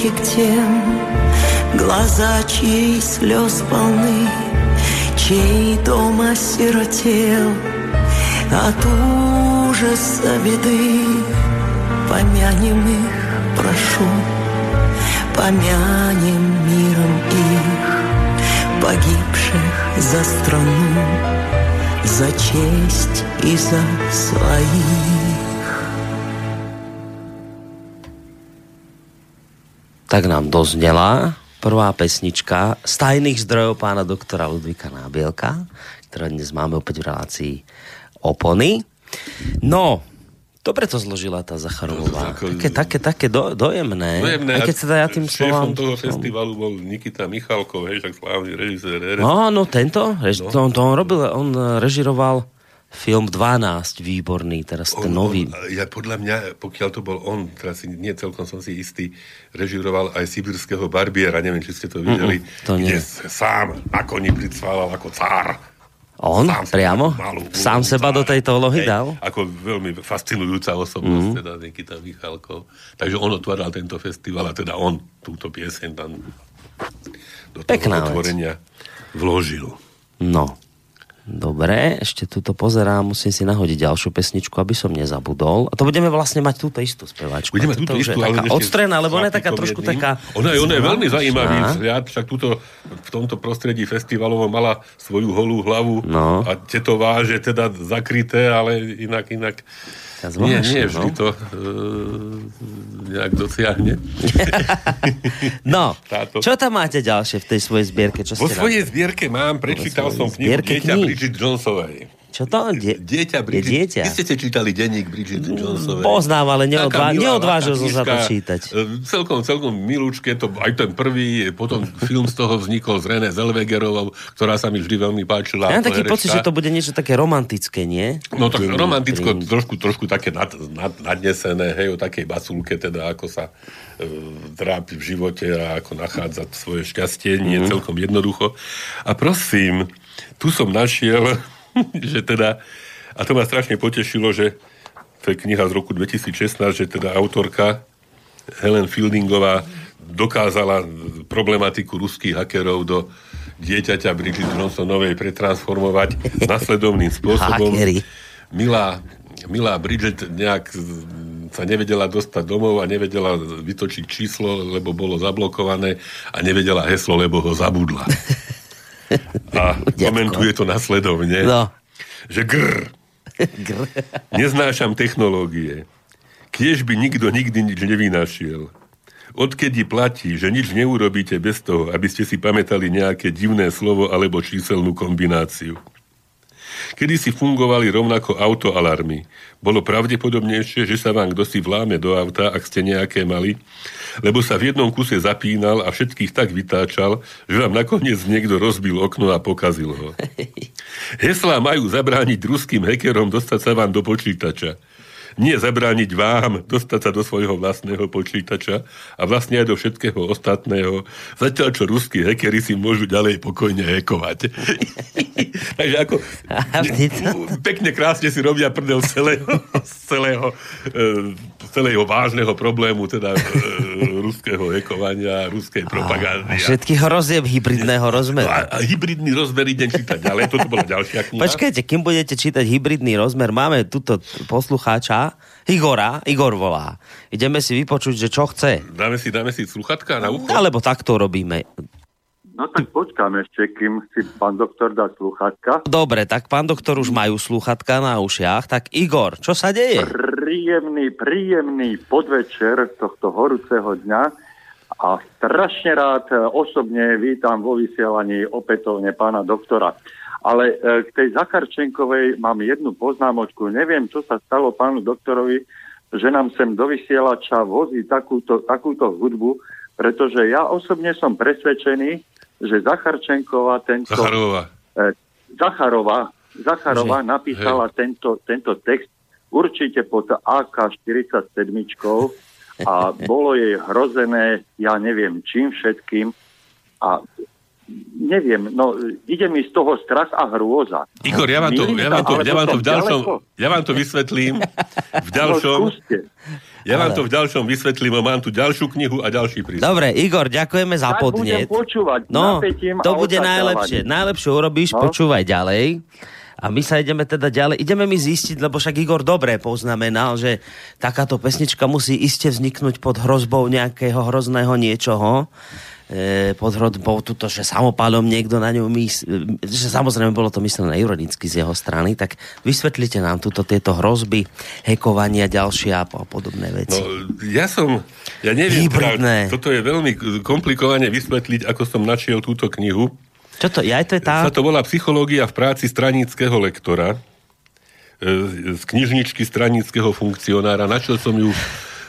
Руки к тем, глаза чьи слез полны, Чей дом осиротел от ужаса беды. Помянем их, прошу, помянем миром их, Погибших за страну, за честь и за своих. Tak nám doznela prvá pesnička z tajných zdrojov pána doktora Ludvíka Nábielka, ktorá dnes máme opäť v relácii opony. No, dobre to zložila tá Zacharová. No, také, také, také do, dojemné. Dojemné. Aj keď sa ja tým slovám... toho festivalu bol Nikita Michalkov, hej, však slávny režisér. No, no tento, rež, to, to on robil, on režiroval film 12, výborný, teraz ten nový. On, ja podľa mňa, pokiaľ to bol on, teraz si, nie celkom som si istý, režiroval aj sibirského barbiera, neviem, či ste to videli, Mm-mm, to nie. kde sám na koni pricválal ako cár. On? Sám Priamo? malú Sám seba do cára. tejto úlohy Hej, dal? Ako veľmi fascinujúca osobnosť, Mhm. teda Nikita Michalkov. Takže on otváral tento festival a teda on túto pieseň tam do toho Pekná vec. otvorenia vložil. No. Dobre, ešte tuto pozerám, musím si nahodiť ďalšiu pesničku, aby som nezabudol. A to budeme vlastne mať túto istú speváčku. Budeme túto je istú, ale taká odstrená, lebo ona je taká trošku jedným. taká... Ona je, ona je veľmi zaujímavý vzhľad, však túto, v tomto prostredí festivalovom mala svoju holú hlavu No. a tetováže teda zakryté, ale inak, inak Nie, nie, vždy no. to e, nejak dosiahne. No, Táto. čo tam máte ďalšie v tej svojej zbierke? Čo Vo svojej zbierke mám, prečítal som knihu Dieťa kníh. Bridget Jonesovej. Čo to? Die... Dieťa Je Bridget. dieťa. Vy ste čítali denník Bridget Jonesovej. Poznám, ale neodvá- neodvážil som sa to čítať. Celkom, celkom milúčke, to aj ten prvý, potom film z toho vznikol s René Zellwegerovou, ktorá sa mi vždy veľmi páčila. Ja mám taký pocit, herečka. že to bude niečo také romantické, nie? No tak Pri- romanticko, pri- trošku, trošku také nad, nad, nadnesené, hej, o takej basulke, teda ako sa e, trápi v živote a ako nachádzať svoje šťastie, nie Mhm. celkom jednoducho. A prosím, tu som našiel, že teda, a to ma strašne potešilo, že to je kniha z roku 2016, že teda autorka Helen Fieldingová dokázala problematiku ruských hakerov do dieťaťa Bridget Johnsonovej pretransformovať nasledovným spôsobom. Hakery. Milá, milá Bridget nejak sa nevedela dostať domov a nevedela vytočiť číslo, lebo bolo zablokované a nevedela heslo, lebo ho zabudla. A komentuje to nasledovne, No. že grr, Neznášam technológie. Kiež by nikto nikdy nič nevynašiel. Odkedy platí, že nič neurobíte bez toho, aby ste si pamätali nejaké divné slovo alebo číselnú kombináciu. Kedy si fungovali rovnako autoalarmy. Bolo pravdepodobnejšie, že sa vám kto si vláme do auta, ak ste nejaké mali, lebo sa v jednom kuse zapínal a všetkých tak vytáčal, že vám nakoniec niekto rozbil okno a pokazil ho. Heslá majú zabrániť ruským hackerom dostať sa vám do počítača. Nie zabrániť vám dostať sa do svojho vlastného počítača a vlastne aj do všetkého ostatného, zatiaľ čo ruskí hackery si môžu ďalej pokojne hackovať. Takže ako pekne krásne si robia prdel z celého, z celého, e, celého vážneho problému, teda e, ruského hekovania, ruskej propagandy. A všetkých hrozieb hybridného No rozmeru. a, a hybridný rozmer idem čítať ďalej. Toto bola ďalšia kniha. Počkajte, kým budete čítať hybridný rozmer, máme tuto poslucháča, Igora, Igor volá. Ideme si vypočuť, že čo chce. Dáme si, dáme si sluchatka na ucho? Alebo takto robíme. No tak počkám ešte, kým si pán doktor dá sluchátka. Dobre, tak pán doktor už majú slúchatka na ušiach. Tak Igor, čo sa deje? Príjemný, príjemný podvečer tohto horúceho dňa a strašne rád e, osobne vítam vo vysielaní opätovne pána doktora. Ale e, k tej Zacharčenkovej mám jednu poznámočku. Neviem, čo sa stalo pánu doktorovi, že nám sem do vysielača vozí takúto, takúto hudbu, pretože ja osobne som presvedčený, že Zacharčenková tento... Zacharová. E, Zacharová, Zacharová Že- napísala tento, tento text určite pod AK-47 a bolo jej hrozené, ja neviem čím všetkým a neviem, no ide mi z toho strach a hrôza. Igor, ja vám to, ja vám to, ja vám to v ďalšom, ja vám to vysvetlím v No, ďalšom. Ja vám to v ďalšom vysvetlím, mám tu ďalšiu knihu a ďalší prístup. Dobre, Igor, ďakujeme za Tak podnet. budem počúvať No, to bude najlepšie. Najlepšie urobíš, No. počúvaj ďalej. A my sa ideme teda ďalej. Ideme mi zistiť, lebo však Igor dobre poznamenal, že takáto pesnička musí iste vzniknúť pod hrozbou nejakého hrozného niečoho. E, pod hrozbou tuto, že samopálom niekto na ňu mys- e, že samozrejme bolo to myslené ironicky z jeho strany, tak vysvetlite nám tuto tieto hrozby, hekovania ďalšie a po- podobné veci. No, ja som, ja neviem, teda, toto je veľmi komplikovane vysvetliť, ako som našiel túto knihu. Čo to? Ja to je tá... Sa to volá Psychológia v práci stranického lektora e, z knižničky stranického funkcionára. Našiel som ju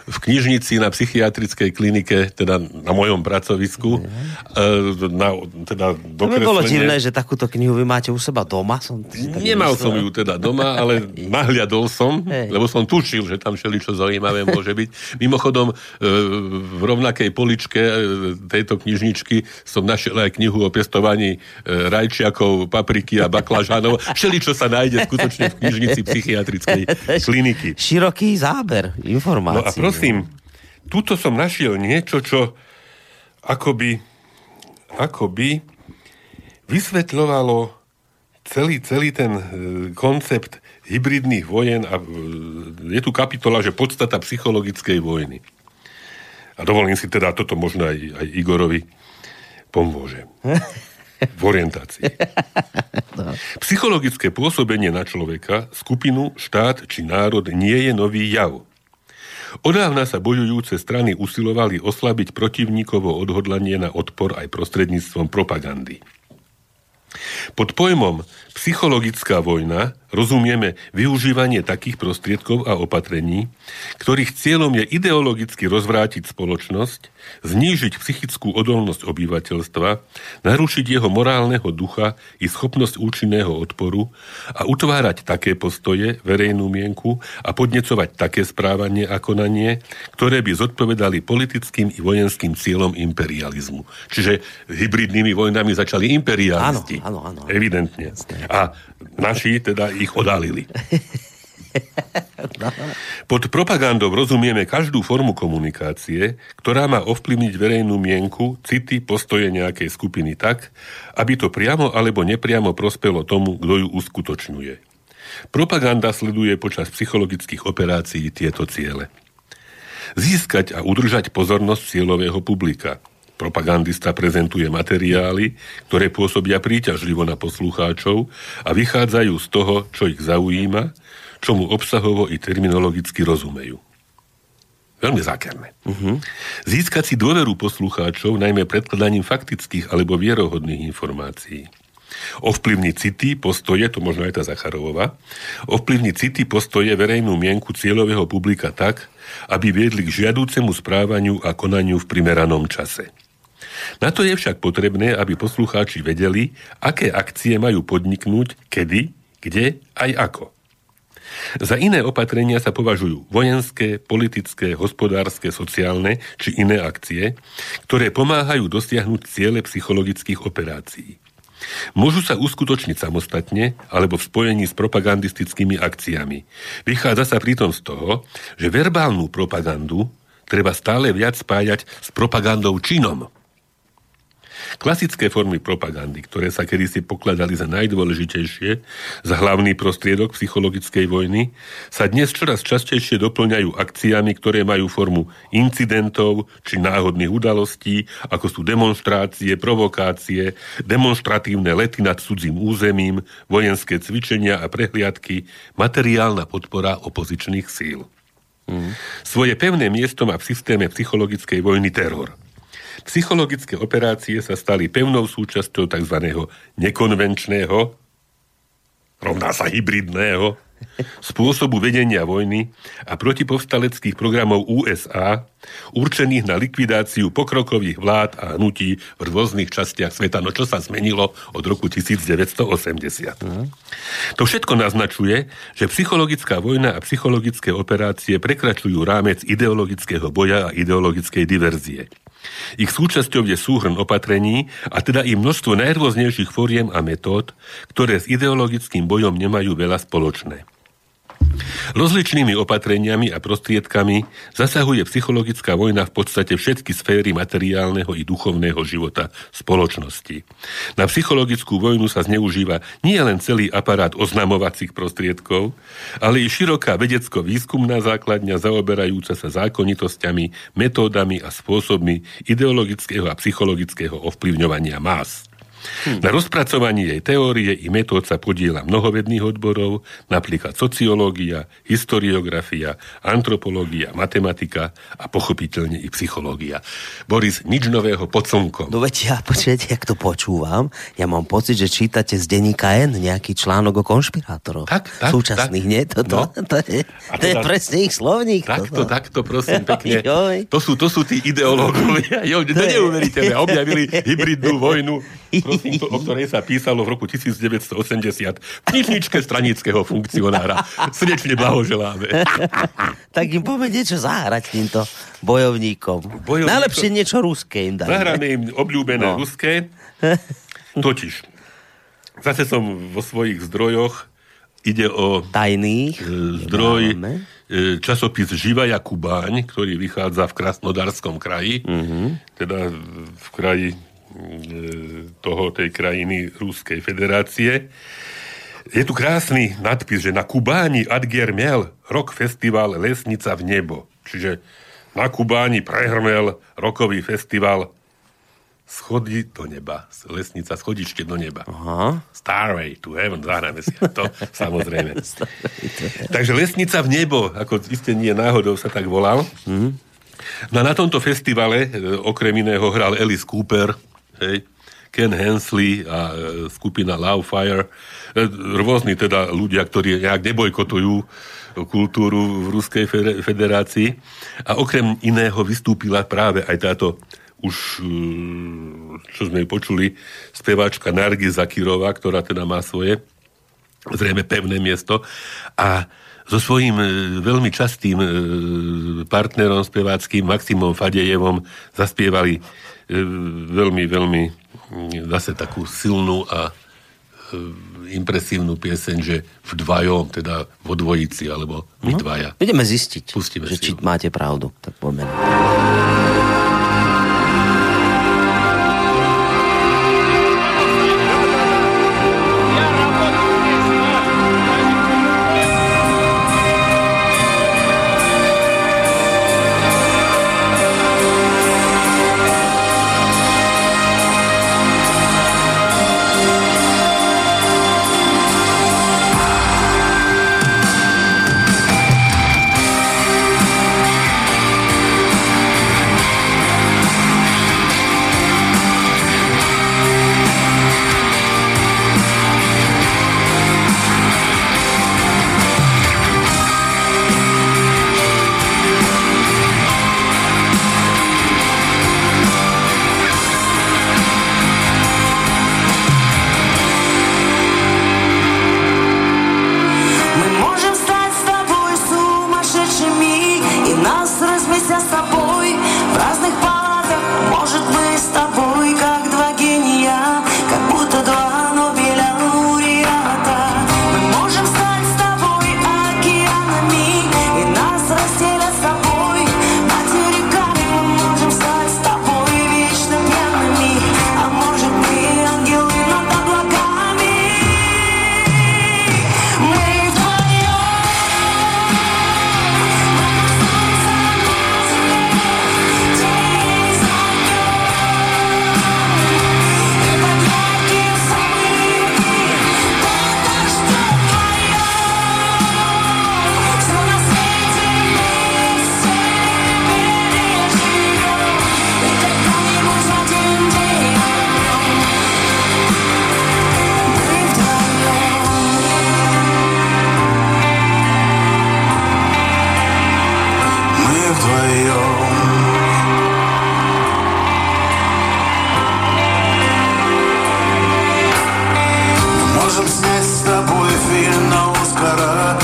v knižnici na psychiatrickej klinike, teda na mojom pracovisku. E, Na, teda To by bolo divné, že takúto knihu vy máte u seba doma. Som Nemal som ju teda doma, ale nahliadol som, Hej. lebo som tušil, že tam všeličo zaujímavé môže byť. Mimochodom, e, v rovnakej poličke e, tejto knižničky som našiel aj knihu o pestovaní rajčiakov, papriky a baklažánov. Všeličo sa nájde skutočne v knižnici psychiatrickej kliniky. Široký záber No a informácií. Prosím, tuto som našiel niečo, čo akoby, akoby vysvetľovalo celý, celý ten e, koncept hybridných vojen a e, je tu kapitola, že podstata psychologickej vojny. A dovolím si teda, toto možno aj, aj Igorovi pomôže. V orientácii. Psychologické pôsobenie na človeka, skupinu, štát či národ nie je nový jav. Odávna sa bojujúce strany usilovali oslabiť protivníkovo odhodlanie na odpor aj prostredníctvom propagandy. Pod pojmom psychologická vojna rozumieme využívanie takých prostriedkov a opatrení, ktorých cieľom je ideologicky rozvrátiť spoločnosť, znížiť psychickú odolnosť obyvateľstva, narušiť jeho morálneho ducha i schopnosť účinného odporu a utvárať také postoje, verejnú mienku a podnecovať také správanie a konanie, ktoré by zodpovedali politickým i vojenským cieľom imperializmu. Čiže hybridnými vojnami začali imperialisti. Áno, áno, áno. Evidentne. A naši teda ich odhalili. Pod propagandou rozumieme každú formu komunikácie, ktorá má ovplyvniť verejnú mienku, city, postoje nejakej skupiny tak, aby to priamo alebo nepriamo prospelo tomu, kto ju uskutočňuje. Propaganda sleduje počas psychologických operácií tieto ciele. Získať a udržať pozornosť cieľového publika. Propagandista prezentuje materiály, ktoré pôsobia príťažlivo na poslucháčov a vychádzajú z toho, čo ich zaujíma, čomu obsahovo i terminologicky rozumejú. Veľmi zákerné. Uh-huh. Získať si dôveru poslucháčov najmä predkladaním faktických alebo vierohodných informácií. Ovplyvniť city, postoje, to možno aj tá Zacharová, ovplyvniť city, postoje, verejnú mienku cieľového publika tak, aby viedli k žiadúcemu správaniu a konaniu v primeranom čase. Na to je však potrebné, aby poslucháči vedeli, aké akcie majú podniknúť, kedy, kde aj ako. Za iné opatrenia sa považujú vojenské, politické, hospodárske, sociálne či iné akcie, ktoré pomáhajú dosiahnuť ciele psychologických operácií. Môžu sa uskutočniť samostatne alebo v spojení s propagandistickými akciami. Vychádza sa pritom z toho, že verbálnu propagandu treba stále viac spájať s propagandou činom. Klasické formy propagandy, ktoré sa kedysi pokladali za najdôležitejšie, za hlavný prostriedok psychologickej vojny, sa dnes čoraz častejšie doplňajú akciami, ktoré majú formu incidentov či náhodných udalostí, ako sú demonstrácie, provokácie, demonstratívne lety nad cudzím územím, vojenské cvičenia a prehliadky, materiálna podpora opozičných síl. Mm. Svoje pevné miesto má v systéme psychologickej vojny teror. Psychologické operácie sa stali pevnou súčasťou tzv. nekonvenčného, rovná sa hybridného, spôsobu vedenia vojny a protipovstaleckých programov USA, určených na likvidáciu pokrokových vlád a hnutí v rôznych častiach sveta. No čo sa zmenilo od roku 1980. Mm. To všetko naznačuje, že psychologická vojna a psychologické operácie prekračujú rámec ideologického boja a ideologickej diverzie. Ich súčasťou je súhrn opatrení a teda i množstvo najrôznejších fóriem a metód, ktoré s ideologickým bojom nemajú veľa spoločné. Rozličnými opatreniami a prostriedkami zasahuje psychologická vojna v podstate všetky sféry materiálneho i duchovného života spoločnosti. Na psychologickú vojnu sa zneužíva nie len celý aparát oznamovacích prostriedkov, ale i široká vedecko-výskumná základňa zaoberajúca sa zákonitosťami, metódami a spôsobmi ideologického a psychologického ovplyvňovania más. Hmm. Na rozpracovaní jej teórie i metód sa podiela mnohovedných odborov, napríklad sociológia, historiografia, antropológia, matematika a pochopiteľne i psychológia. Boris, nič nového pod slnkom. No veď ja, počujete, jak to počúvam, ja mám pocit, že čítate z denníka N nejaký článok o konšpirátoroch. Tak, tak. Súčasných, tak. nie? Toto, no. to, je, to je teda, presne ich slovník. Takto, toto. takto, prosím, pekne. To sú, to sú tí ideológovia. Jo, to neuveríte, objavili hybridnú vojnu prosím, o ktorej sa písalo v roku 1980 v knižničke stranického funkcionára. Srdečne blahoželáme. tak im poďme niečo zahrať týmto bojovníkom. Bojovníko... Najlepšie niečo ruské im dajme. Zahráme im obľúbené no. ruské. Totiž, zase som vo svojich zdrojoch ide o tajných e, zdroj Máme. E, časopis Živaja Kubáň, ktorý vychádza v Krasnodarskom kraji, mm-hmm. teda v kraji toho, tej krajiny Ruskej federácie. Je tu krásny nadpis, že na Kubáni Adgier miel rok festival Lesnica v nebo. Čiže na Kubáni prehrmel rokový festival Schody do neba. Lesnica schodište do neba. Aha. Starway to heaven, zahráme si to, samozrejme. Takže Lesnica v nebo, ako iste nie náhodou sa tak volal. Mm. No na tomto festivale e, okrem iného hral Alice Cooper, hej, Ken Hensley a e, skupina Fire, e, rôzni teda ľudia, ktorí nejak nebojkotujú kultúru v Ruskej federácii. A okrem iného vystúpila práve aj táto už, e, čo sme počuli, speváčka Nargi Zakirova, ktorá teda má svoje zrejme pevné miesto. A so svojím veľmi častým partnerom speváckým Maximom Fadejevom zaspievali veľmi, veľmi zase takú silnú a impresívnu pieseň, že v dvajom, teda vo dvojici, alebo my no, dvaja. Ideme zistiť, Pustíme že či máte pravdu. Tak poďme. здесь с тобой фильм на Оскара.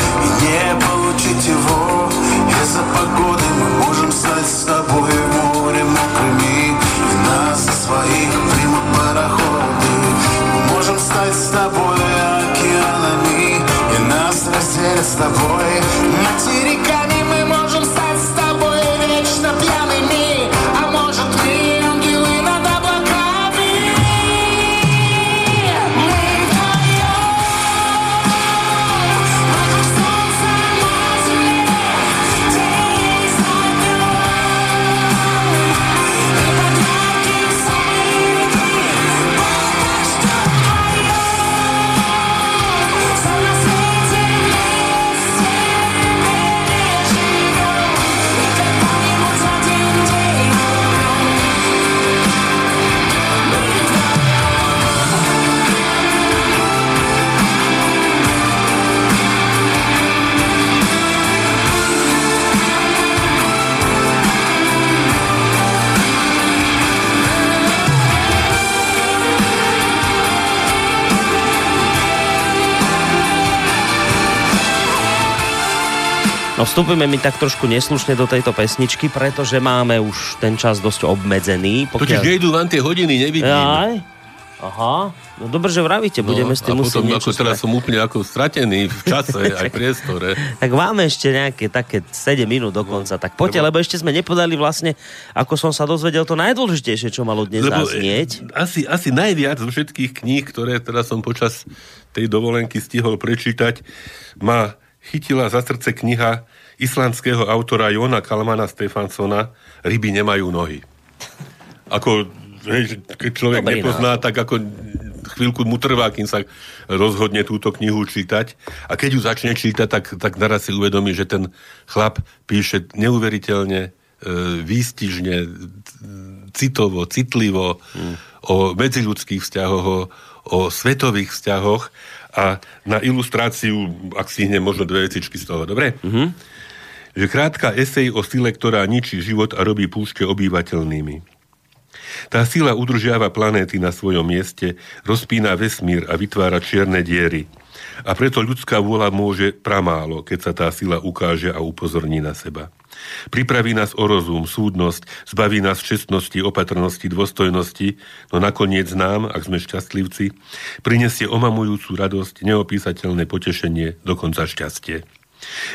Vstúpime mi tak trošku neslušne do tejto pesničky, pretože máme už ten čas dosť obmedzený. Totiž nejdú vám tie hodiny, nevidím. Aj? Aha, no dobre, že vravíte, budeme s tým No, a musieť potom, ako teraz som úplne ako stratený v čase aj priestore. Tak máme ešte nejaké také 7 minút dokonca. Tak poďte, lebo ešte sme nepodali vlastne, ako som sa dozvedel, to najdôležitejšie, čo malo dnes Lebo zaznieť. e, asi, asi najviac zo všetkých kníh, ktoré teda som počas tej dovolenky stihol prečítať, ma chytila za srdce kniha islandského autora Jona Kalmana Stefansona Ryby nemajú nohy. Ako, hej, keď človek Dobrý nepozná, tak ako chvíľku mu trvá, kým sa rozhodne túto knihu čítať. A keď ju začne čítať, tak, tak naraz si uvedomí, že ten chlap píše neuveriteľne e, výstižne, citovo, citlivo o medziľudských vzťahoch, o, o svetových vzťahoch a na ilustráciu, ak si hne možno dve vecičky z toho, dobre? Mm-hmm. Že krátka esej o sile, ktorá ničí život a robí púšte obývateľnými. Tá sila udržiava planéty na svojom mieste, rozpína vesmír a vytvára čierne diery. A preto ľudská vôľa môže pramálo, keď sa tá sila ukáže a upozorní na seba. Pripraví nás o rozum, súdnosť, zbaví nás čestnosti, opatrnosti, dôstojnosti, no nakoniec nám, ak sme šťastlivci, prinesie omamujúcu radosť, neopísateľné potešenie, dokonca šťastie.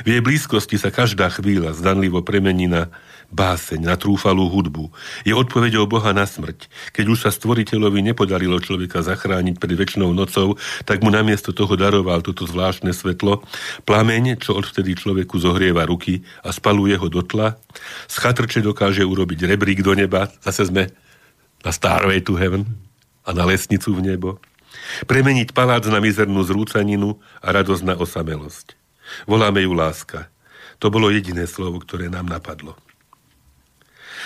V jej blízkosti sa každá chvíľa zdanlivo premení na báseň, na trúfalú hudbu. Je odpovedou Boha na smrť. Keď už sa stvoriteľovi nepodarilo človeka zachrániť pred väčšnou nocou, tak mu namiesto toho daroval toto zvláštne svetlo, plameň, čo odvtedy človeku zohrieva ruky a spaluje ho do. Z chatrče dokáže urobiť rebrík do neba, zase sme na Starway to Heaven a na lesnicu v nebo. Premeniť palác na mizernú zrúcaninu a radosť na osamelosť. Voláme ju láska. To bolo jediné slovo, ktoré nám napadlo.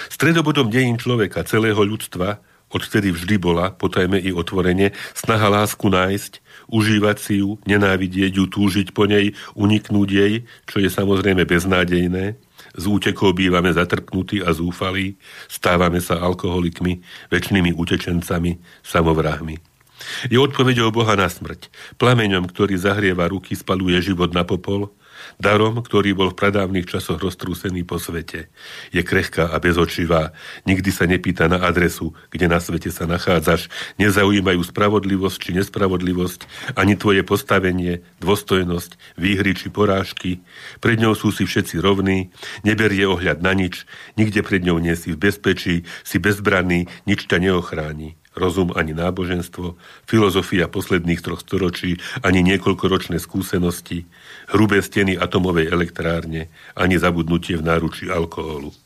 Stredobodom dejín človeka, celého ľudstva, odtedy vždy bola, potajme i otvorene, snaha lásku nájsť, užívať si ju, nenávidieť ju, túžiť po nej, uniknúť jej, čo je samozrejme beznádejné. Z útekov bývame zatrpnutí a zúfalí, stávame sa alkoholikmi, väčšnými utečencami, samovrahmi. Je odpovedou Boha na smrť. Plameňom, ktorý zahrieva ruky, spaluje život na popol. Darom, ktorý bol v pradávnych časoch roztrúsený po svete. Je krehká a bezočivá. Nikdy sa nepýta na adresu, kde na svete sa nachádzaš. Nezaujímajú spravodlivosť či nespravodlivosť, ani tvoje postavenie, dôstojnosť, výhry či porážky. Pred ňou sú si všetci rovní, neberie ohľad na nič, nikde pred ňou nie si v bezpečí, si bezbranný, nič ťa neochráni rozum ani náboženstvo, filozofia posledných troch storočí, ani niekoľkoročné skúsenosti, hrubé steny atomovej elektrárne, ani zabudnutie v náručí alkoholu.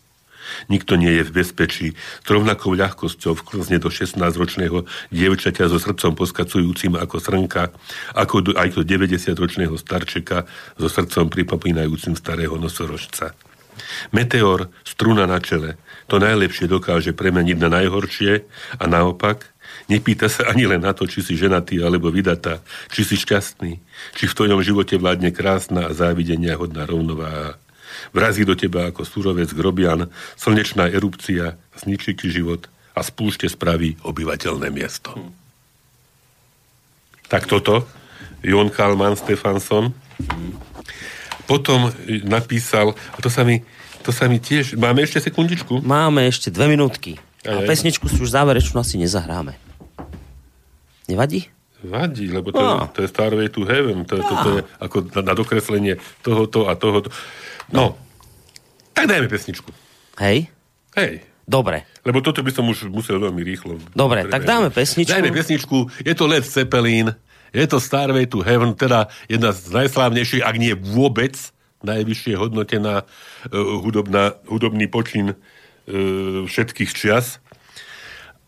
Nikto nie je v bezpečí. S rovnakou ľahkosťou vklzne do 16-ročného dievčaťa so srdcom poskacujúcim ako srnka, ako do, aj do 90-ročného starčeka so srdcom pripomínajúcim starého nosorožca. Meteor, struna na čele, to najlepšie dokáže premeniť na najhoršie a naopak nepýta sa ani len na to, či si ženatý alebo vydatá, či si šťastný, či v tvojom živote vládne krásna a závidenia hodná rovnováha. Vrazí do teba ako surovec grobian, slnečná erupcia, zničí ti život a spúšte spraví obyvateľné miesto. Tak toto, Jon Kalman Stefansson. Potom napísal, a to sa mi, to sa mi tiež... Máme ešte sekundičku? Máme ešte dve minútky. A Aj, aj. pesničku si už záverečnú asi nezahráme. Nevadí? Vadí, lebo to, No. to je Starway to Heaven, to, to, to je ako na, na dokreslenie tohoto a tohoto. No, tak dajme pesničku. Hej? Hej, Dobre. lebo toto by som už musel veľmi rýchlo. Dobre, tak dáme pesničku. Dajme pesničku, je to Led Zeppelin, je to Starway to Heaven, teda jedna z najslávnejších, ak nie vôbec, najvyššie hodnotená uh, hudobná, hudobný počin uh, všetkých čias.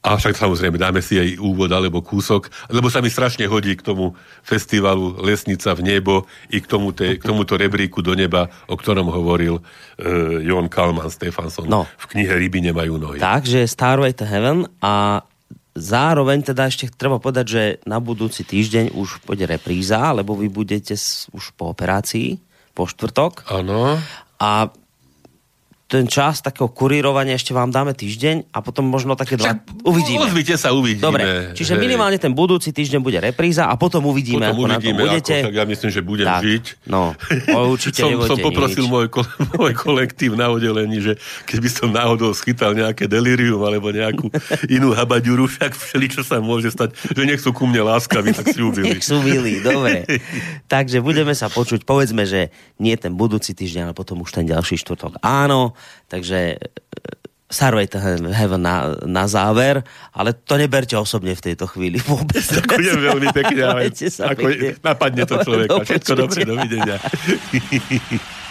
A však samozrejme dáme si aj úvod alebo kúsok, lebo sa mi strašne hodí k tomu festivalu Lesnica v nebo i k, tomu te, k tomuto rebríku do neba, o ktorom hovoril uh, Jon Kalman Stefansson No. v knihe Ryby nemajú nohy. Takže Starway to Heaven a zároveň teda ešte treba povedať, že na budúci týždeň už pôjde repríza, lebo vy budete už po operácii, po štvrtok. Áno. A ten čas takého kurírovania ešte vám dáme týždeň a potom možno také dva... Však Uvidíme. Ozvite sa, uvidíme. Dobre, čiže Hej. minimálne ten budúci týždeň bude repríza a potom uvidíme, Potom ako na uvidíme, tom budete. ako, tak ja myslím, že budem Tak, žiť. no, určite som, som poprosil nič. môj, ko- môj kolektív na oddelení, že keby som náhodou schytal nejaké delirium alebo nejakú inú habaďuru, však všeli, čo sa môže stať, že nech sú ku mne láskaví, tak si ubili. Nech sú milí, dobre. Takže budeme sa počuť, povedzme, že nie ten budúci týždeň, ale potom už ten ďalší štvrtok. Áno, takže Sarvej to Heaven na, na záver, ale to neberte osobne v tejto chvíli vôbec. Ďakujem veľmi pekne, ako, napadne to človeka. Do Všetko dobre, dovidenia.